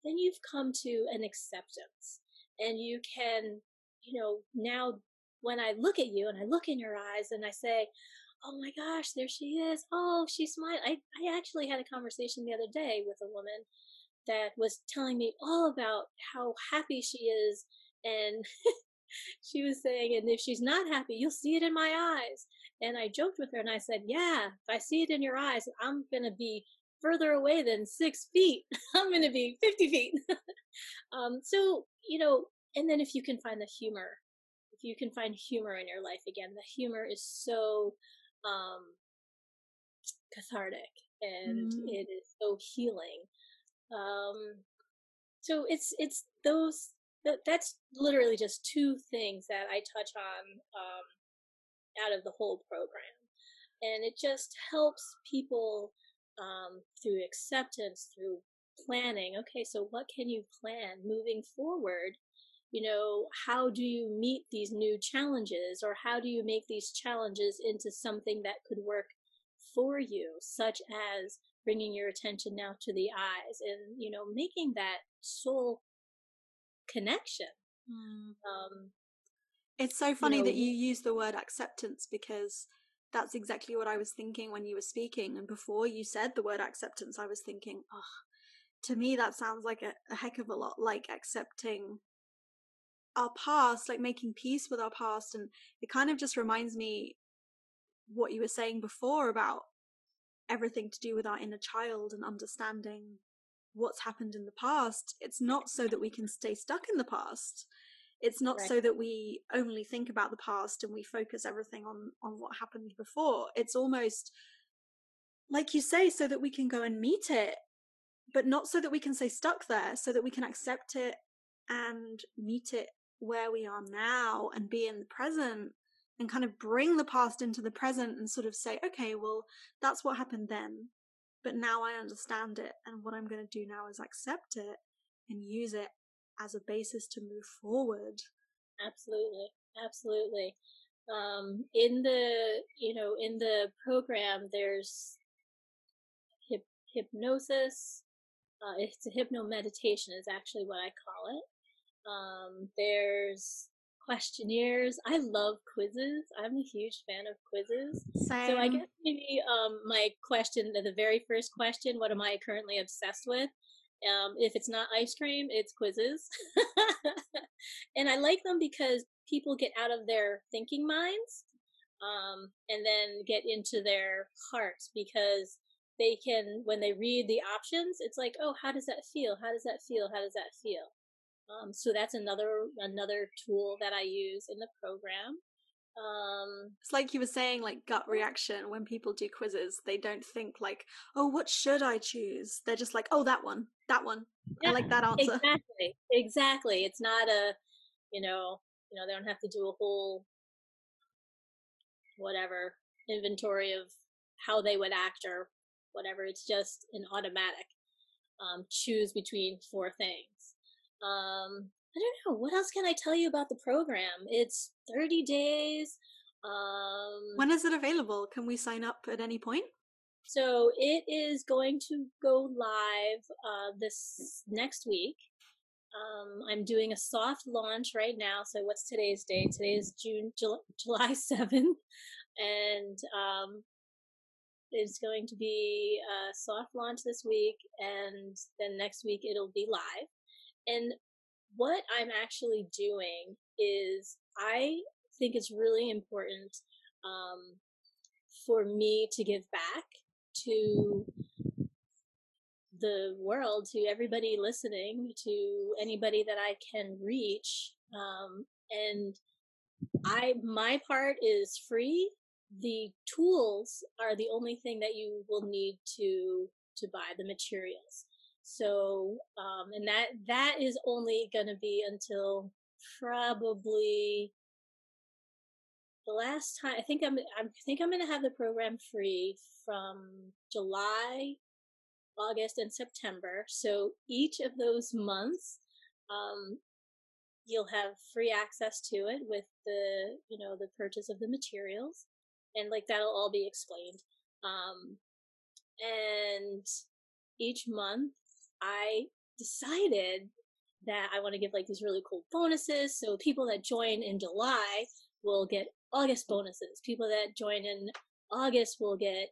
then you've come to an acceptance and you can, you know, now when I look at you and I look in your eyes and I say, oh my gosh, there she is. Oh, she's smiling. I, I actually had a conversation the other day with a woman that was telling me all about how happy she is. And she was saying, and if she's not happy, you'll see it in my eyes. And I joked with her and I said, yeah, if I see it in your eyes, I'm to be further away than six feet. I'm to be 50 feet. um, so, you know, and then if you can find the humor, if you can find humor in your life again, the humor is so um, cathartic and mm. it is so healing. Um, so it's it's those that that's literally just two things that I touch on um, out of the whole program, and it just helps people um, through acceptance, through planning. Okay, so what can you plan moving forward you know, how do you meet these new challenges or how do you make these challenges into something that could work for you, such as bringing your attention now to the eyes and, you know, making that soul connection. Mm. Um, it's so funny you know, that you use the word acceptance because that's exactly what I was thinking when you were speaking. And before you said the word acceptance, I was thinking, oh, to me, that sounds like a, a heck of a lot like accepting our past, like making peace with our past. And it kind of just reminds me what you were saying before about everything to do with our inner child and understanding what's happened in the past. It's not so that we can stay stuck in the past. It's not right. so that we only think about the past and we focus everything on on what happened before. It's almost like you say so that we can go and meet it, but not so that we can stay stuck there, so that we can accept it and meet it where we are now and be in the present and kind of bring the past into the present and sort of say, okay, well, that's what happened then, but now I understand it. And what I'm going to do now is accept it and use it as a basis to move forward. Absolutely. Absolutely. Um, in the, you know, in the program, there's hip- hypnosis. Uh, it's a hypno meditation is actually what I call it. Um, there's questionnaires. I love quizzes. I'm a huge fan of quizzes. Same. So I guess maybe um, my question, the very first question, what am I currently obsessed with? Um, if it's not ice cream, it's quizzes. and I like them because people get out of their thinking minds um, and then get into their hearts because they can, when they read the options, it's like, oh, how does that feel? How does that feel? How does that feel? Um, so that's another another tool that I use in the program. Um, it's like you were saying, like gut reaction. When people do quizzes, they don't think like, "Oh, what should I choose?" They're just like, "Oh, that one, that one. Yeah, I like that answer." Exactly, exactly. It's not a, you know, you know, they don't have to do a whole whatever inventory of how they would act or whatever. It's just an automatic um, choose between four things. Um, I don't know. What else can I tell you about the program? It's 30 days. Um, when is it available? Can we sign up at any point? So it is going to go live uh, this next week. Um, I'm doing a soft launch right now. So what's today's date? Today is June, July 7th. And um, it's going to be a soft launch this week. And then next week it'll be live. And what I'm actually doing is I think it's really important um, for me to give back to the world, to everybody listening, to anybody that I can reach. Um, and I, my part is free. The tools are the only thing that you will need to, to buy the materials. So, um, and that, that is only going to be until probably the last time, I think I'm, I think I'm going to have the program free from July, August, and September. So each of those months, um, you'll have free access to it with the, you know, the purchase of the materials. And like that'll all be explained. Um, and each month I decided that I want to give like these really cool bonuses. So people that join in July will get August bonuses. People that join in August will get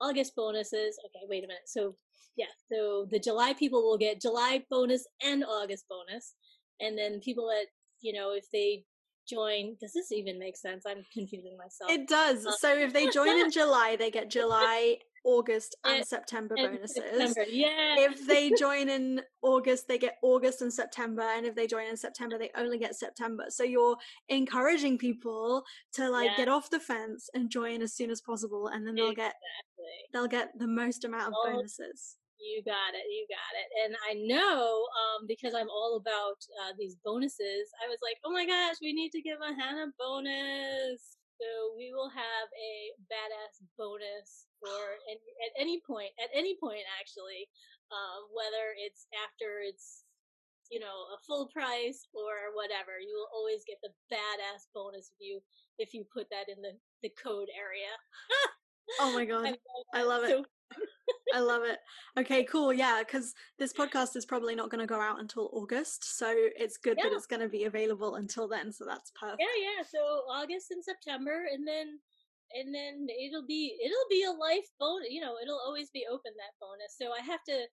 August bonuses. Okay, wait a minute. So yeah, so the July people will get July bonus and August bonus, and then people that you know if they join, does this even make sense? I'm confusing myself. It does. Uh, so if they join in July, they get July August and, September and bonuses. September. Yeah. If they join in August, they get August and September, and if they join in September, they only get September. So you're encouraging people to like yeah. get off the fence and join as soon as possible, and then they'll exactly. get they'll get the most amount of all, bonuses. You got it. You got it. And I know um, because I'm all about uh, these bonuses. I was like, oh my gosh, we need to give a Hannah bonus. So we will have a badass bonus for any, at any point, at any point actually, um, whether it's after it's, you know, a full price or whatever, you will always get the badass bonus if you, if you put that in the, the code area. oh my God. I love it. So I love it. Okay, cool. Yeah, because this podcast is probably not going to go out until August, so it's good yeah. that it's going to be available until then. So that's perfect. Yeah, yeah. So August and September, and then and then it'll be it'll be a life bonus. You know, it'll always be open that bonus. So I have to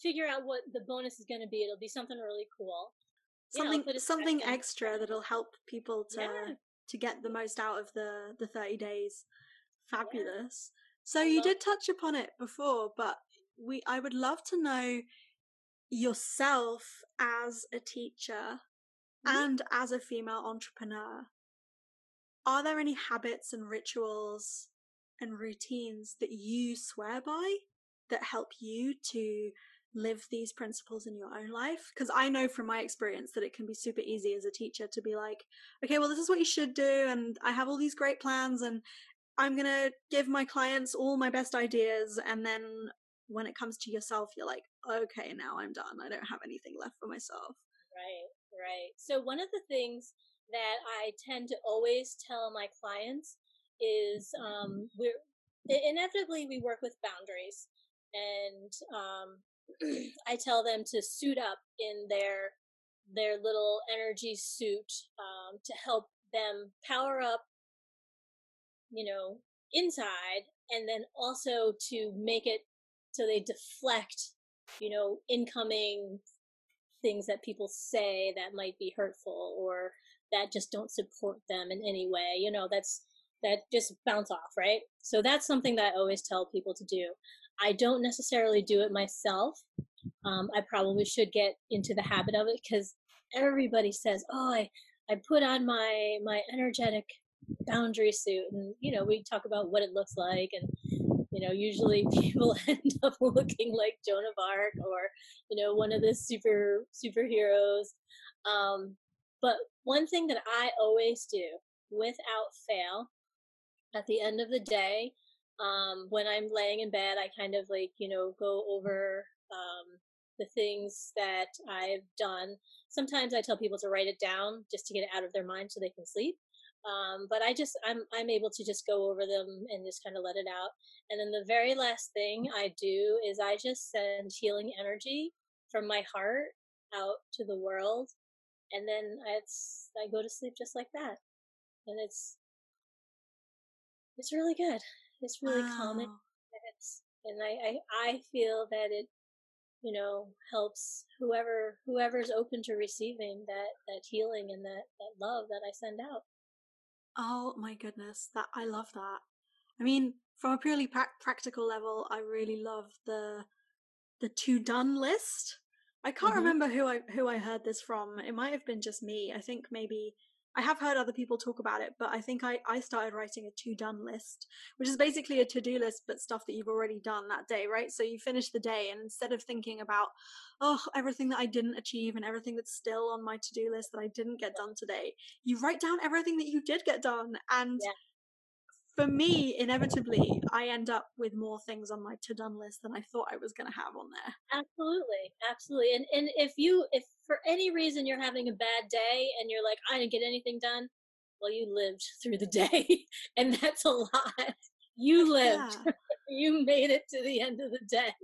figure out what the bonus is going to be. It'll be something really cool. Something you know, something extra that'll help people to yeah. to get the most out of the the thirty days. Fabulous. Yeah. So you did touch upon it before, but we I would love to know yourself as a teacher mm-hmm. and as a female entrepreneur. Are there any habits and rituals and routines that you swear by that help you to live these principles in your own life? Because I know from my experience that it can be super easy as a teacher to be like, okay, well, this is what you should do, and I have all these great plans, and I'm going to give my clients all my best ideas. And then when it comes to yourself, you're like, okay, now I'm done. I don't have anything left for myself. Right, right. So, one of the things that I tend to always tell my clients is um, we're inevitably we work with boundaries. And um, I tell them to suit up in their their little energy suit um, to help them power up you know, inside and then also to make it so they deflect, you know, incoming things that people say that might be hurtful or that just don't support them in any way. You know, that's that just bounce off, right? So that's something that I always tell people to do. I don't necessarily do it myself. Um, I probably should get into the habit of it because everybody says, "Oh, I I put on my my energetic boundary suit and you know we talk about what it looks like and you know usually people end up looking like joan of arc or you know one of the super superheroes. Um, but one thing that i always do without fail at the end of the day um, when i'm laying in bed i kind of like you know go over um, the things that i've done. Sometimes i tell people to write it down just to get it out of their mind so they can sleep um, but I just I'm I'm able to just go over them and just kind of let it out. And then the very last thing I do is I just send healing energy from my heart out to the world, and then it's I go to sleep just like that, and it's it's really good. It's really wow. calming. And it's and I, I I feel that it you know helps whoever whoever's open to receiving that that healing and that that love that I send out. Oh my goodness, that I love that. I mean, from a purely pra- practical level, I really love the the to done list. I can't mm-hmm. remember who I who I heard this from. It might have been just me. I think maybe I have heard other people talk about it, but I think I, I started writing a to done list, which is basically a to do list, but stuff that you've already done that day, right? So you finish the day, and instead of thinking about, oh, everything that I didn't achieve and everything that's still on my to do list that I didn't get done today, you write down everything that you did get done. And yeah for me, inevitably, I end up with more things on my to done list than I thought I was going to have on there. Absolutely, absolutely. And and if you, if for any reason you're having a bad day and you're like, I didn't get anything done, well, you lived through the day, and that's a lot. You lived. Yeah. you made it to the end of the day.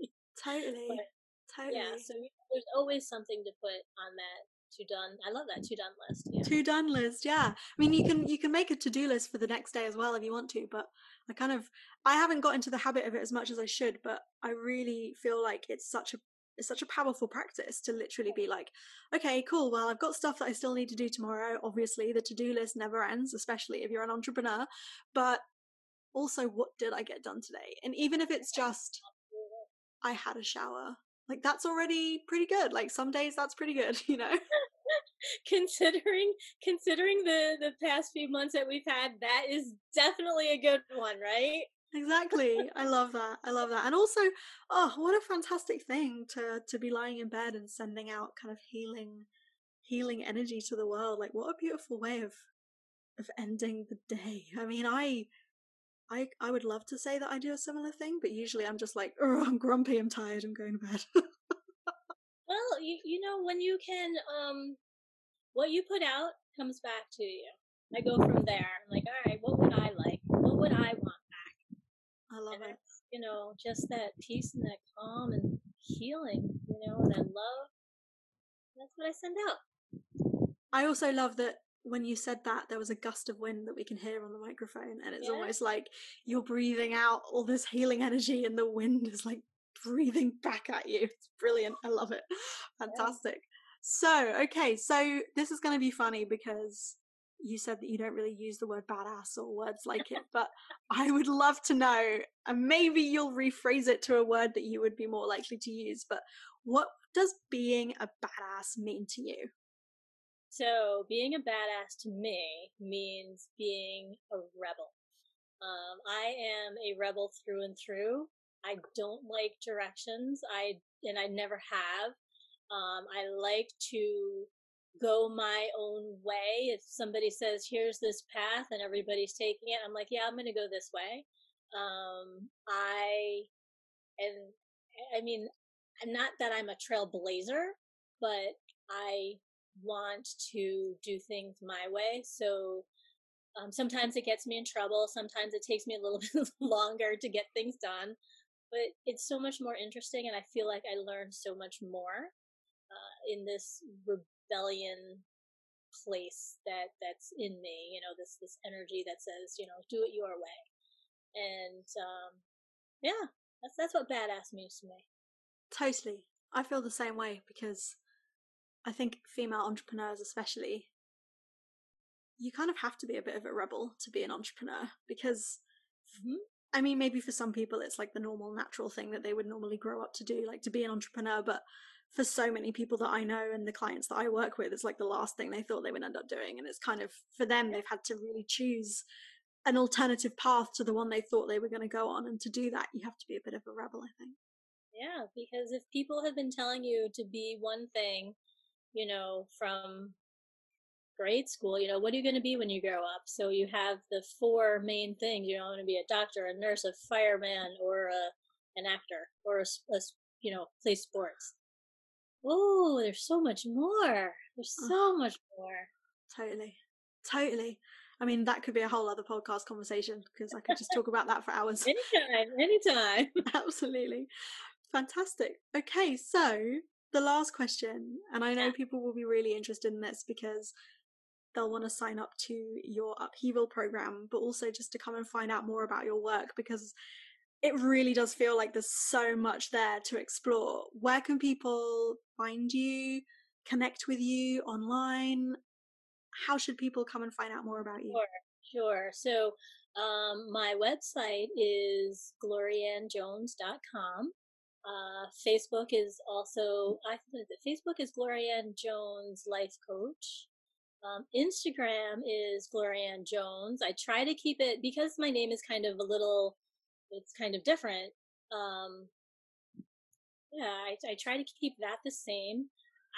Totally. But, totally. Yeah. So there's always something to put on that to done. I love that to done list. Yeah. To done list, yeah. I mean, you can you can make a to do list for the next day as well if you want to, but I kind of I haven't got into the habit of it as much as I should, but I really feel like it's such a it's such a powerful practice to literally be like, okay, cool. Well, I've got stuff that I still need to do tomorrow. Obviously, the to do list never ends, especially if you're an entrepreneur. But also, what did I get done today? And even if it's just I had a shower, like that's already pretty good. Like some days that's pretty good, you know. considering considering the the past few months that we've had, that is definitely a good one, right? exactly i love that i love that and also oh what a fantastic thing to to be lying in bed and sending out kind of healing healing energy to the world like what a beautiful way of of ending the day i mean i i i would love to say that i do a similar thing but usually i'm just like oh i'm grumpy i'm tired i'm going to bed well you, you know when you can um what you put out comes back to you i go from there i'm like all right what would i like what would i want back? I love and it. You know, just that peace and that calm and healing, you know, and that love. That's what I send out. I also love that when you said that there was a gust of wind that we can hear on the microphone and it's yeah. almost like you're breathing out all this healing energy and the wind is like breathing back at you it's brilliant i love it fantastic yeah. so okay so this is going to be funny because you said that you don't really use the word badass or words like it, but I would love to know, and maybe you'll rephrase it to a word that you would be more likely to use, but what does being a badass mean to you? So, being a badass to me means being a rebel. Um, I am a rebel through and through. I don't like directions. I and I never have. Um, I like to go my own way. If somebody says, here's this path and everybody's taking it, I'm like, yeah, I'm going to go this way. Um, I, and I mean, not that I'm a trailblazer, but I want to do things my way. So, um, sometimes it gets me in trouble. Sometimes it takes me a little bit longer to get things done, but it's so much more interesting. And I feel like I learned so much more, uh, in this rebellion place that that's in me you know this this energy that says you know do it your way and um yeah that's that's what badass means to me totally i feel the same way because i think female entrepreneurs especially you kind of have to be a bit of a rebel to be an entrepreneur because mm-hmm. i mean maybe for some people it's like the normal natural thing that they would normally grow up to do like to be an entrepreneur but for so many people that I know and the clients that I work with, it's like the last thing they thought they would end up doing. And it's kind of for them, they've had to really choose an alternative path to the one they thought they were going to go on. And to do that, you have to be a bit of a rebel, I think. Yeah, because if people have been telling you to be one thing, you know, from grade school, you know, what are you going to be when you grow up? So you have the four main things. You know, I'm going to be a doctor, a nurse, a fireman, or a, an actor, or a, a you know, play sports oh, there's so much more. There's so much more. Totally. Totally. I mean, that could be a whole other podcast conversation because I could just talk about that for hours. Anytime, anytime. Absolutely. Fantastic. Okay, so the last question, and I know people will be really interested in this because they'll want to sign up to your upheaval program, but also just to come and find out more about your work because it really does feel like there's so much there to explore. Where can people find you, connect with you online? How should people come and find out more about you? Sure, sure. So, um, my website is gloriannejones.com. Uh, Facebook is also, I think that Facebook is Glory-Anne Jones Life Coach. Um, Instagram is Glory-Anne Jones. I try to keep it because my name is kind of a little it's kind of different. Um, yeah, I, I try to keep that the same.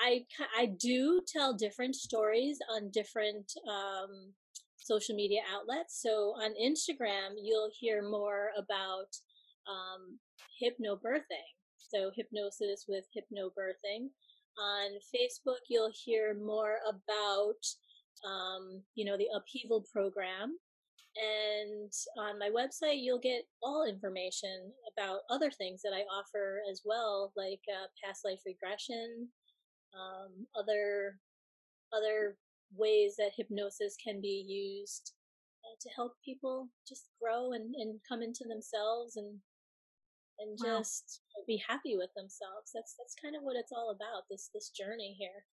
I I do tell different stories on different um, social media outlets. So on Instagram, you'll hear more about um, hypnobirthing. So hypnosis with hypnobirthing. On Facebook, you'll hear more about um, you know the upheaval program and on my website, you'll get all information about other things that I offer as well, like uh, past life regression, um, other other ways that hypnosis can be used uh, to help people just grow and, and come into themselves and and wow. just be happy with themselves. That's that's kind of what it's all about. This this journey here.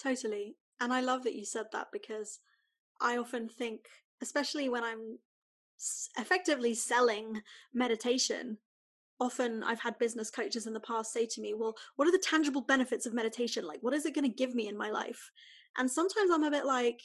Totally, and I love that you said that because I often think, especially when I'm effectively selling meditation. Often I've had business coaches in the past say to me, Well, what are the tangible benefits of meditation? Like, what is it going to give me in my life? And sometimes I'm a bit like,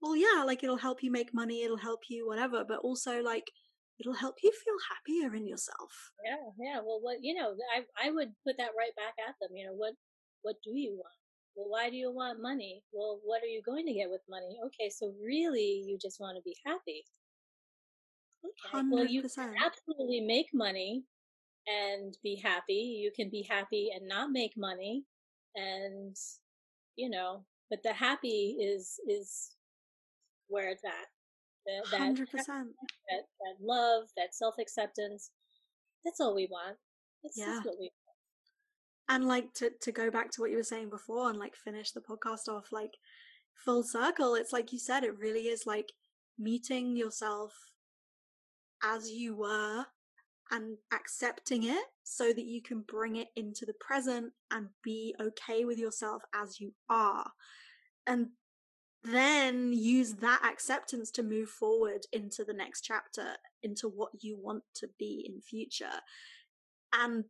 Well, yeah, like it'll help you make money, it'll help you, whatever, but also like, it'll help you feel happier in yourself. Yeah, yeah. Well, what you know, I I would put that right back at them. You know, what what do you want? Well, why do you want money? Well, what are you going to get with money? Okay, so really, you just want to be happy. Okay. 100%. Well, you can absolutely make money and be happy. You can be happy and not make money, and you know, but the happy is is where it's at. That, Hundred percent. That that love, that self acceptance. That's all we want. That's, yeah. That's what we want. And like to to go back to what you were saying before and like finish the podcast off like full circle. It's like you said. It really is like meeting yourself as you were and accepting it so that you can bring it into the present and be okay with yourself as you are. And then use that acceptance to move forward into the next chapter, into what you want to be in future. And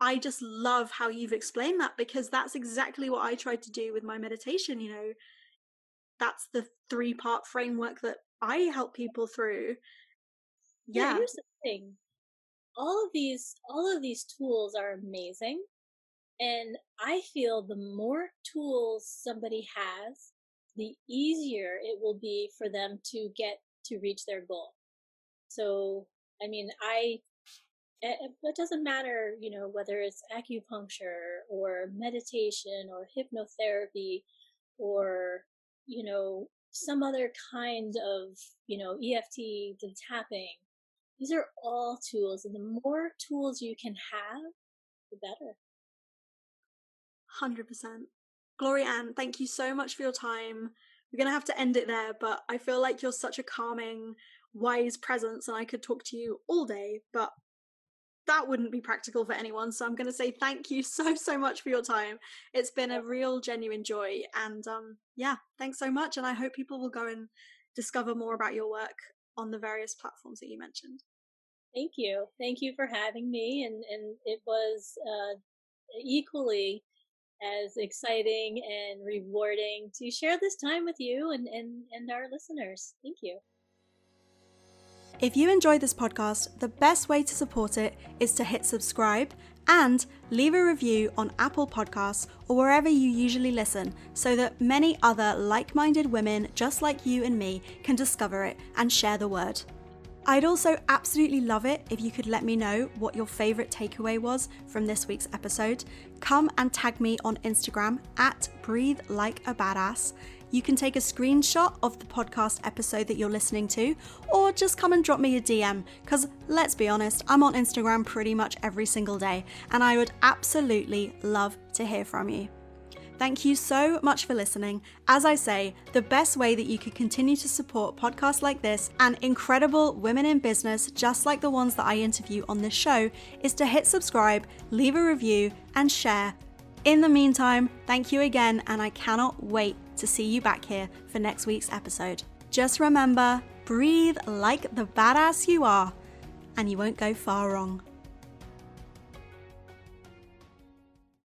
I just love how you've explained that because that's exactly what I tried to do with my meditation. You know, that's the three part framework that I help people through. Yeah. yeah. Here's the thing. All of these, all of these tools are amazing. And I feel the more tools somebody has, the easier it will be for them to get to reach their goal. So, I mean, I, eh, eh, it doesn't matter, you know, whether it's acupuncture or meditation or hypnotherapy or, you know, some other kind of, you know, EFT, the tapping, these are all tools, and the more tools you can have, the better. 100%. Glory-Anne, thank you so much for your time. We're going to have to end it there, but I feel like you're such a calming, wise presence, and I could talk to you all day, but that wouldn't be practical for anyone. So I'm going to say thank you so, so much for your time. It's been a real, genuine joy. And um, yeah, thanks so much. And I hope people will go and discover more about your work on the various platforms that you mentioned. Thank you. Thank you for having me. And, and it was uh, equally as exciting and rewarding to share this time with you and, and, and our listeners. Thank you. If you enjoyed this podcast, the best way to support it is to hit subscribe and leave a review on Apple Podcasts or wherever you usually listen so that many other like minded women just like you and me can discover it and share the word. I'd also absolutely love it if you could let me know what your favourite takeaway was from this week's episode. Come and tag me on Instagram at Breathe Like a Badass you can take a screenshot of the podcast episode that you're listening to, or just come and drop me a DM, because let's be honest, I'm on Instagram pretty much every single day, and I would absolutely love to hear from you. Thank you so much for listening. As I say, the best way that you can continue to support podcasts like this and incredible women in business, just like the ones that I interview on this show, is to hit subscribe, leave a review, and share. In the meantime, thank you again, and I cannot wait to see you back here for next week's episode. Just remember breathe like the badass you are, and you won't go far wrong.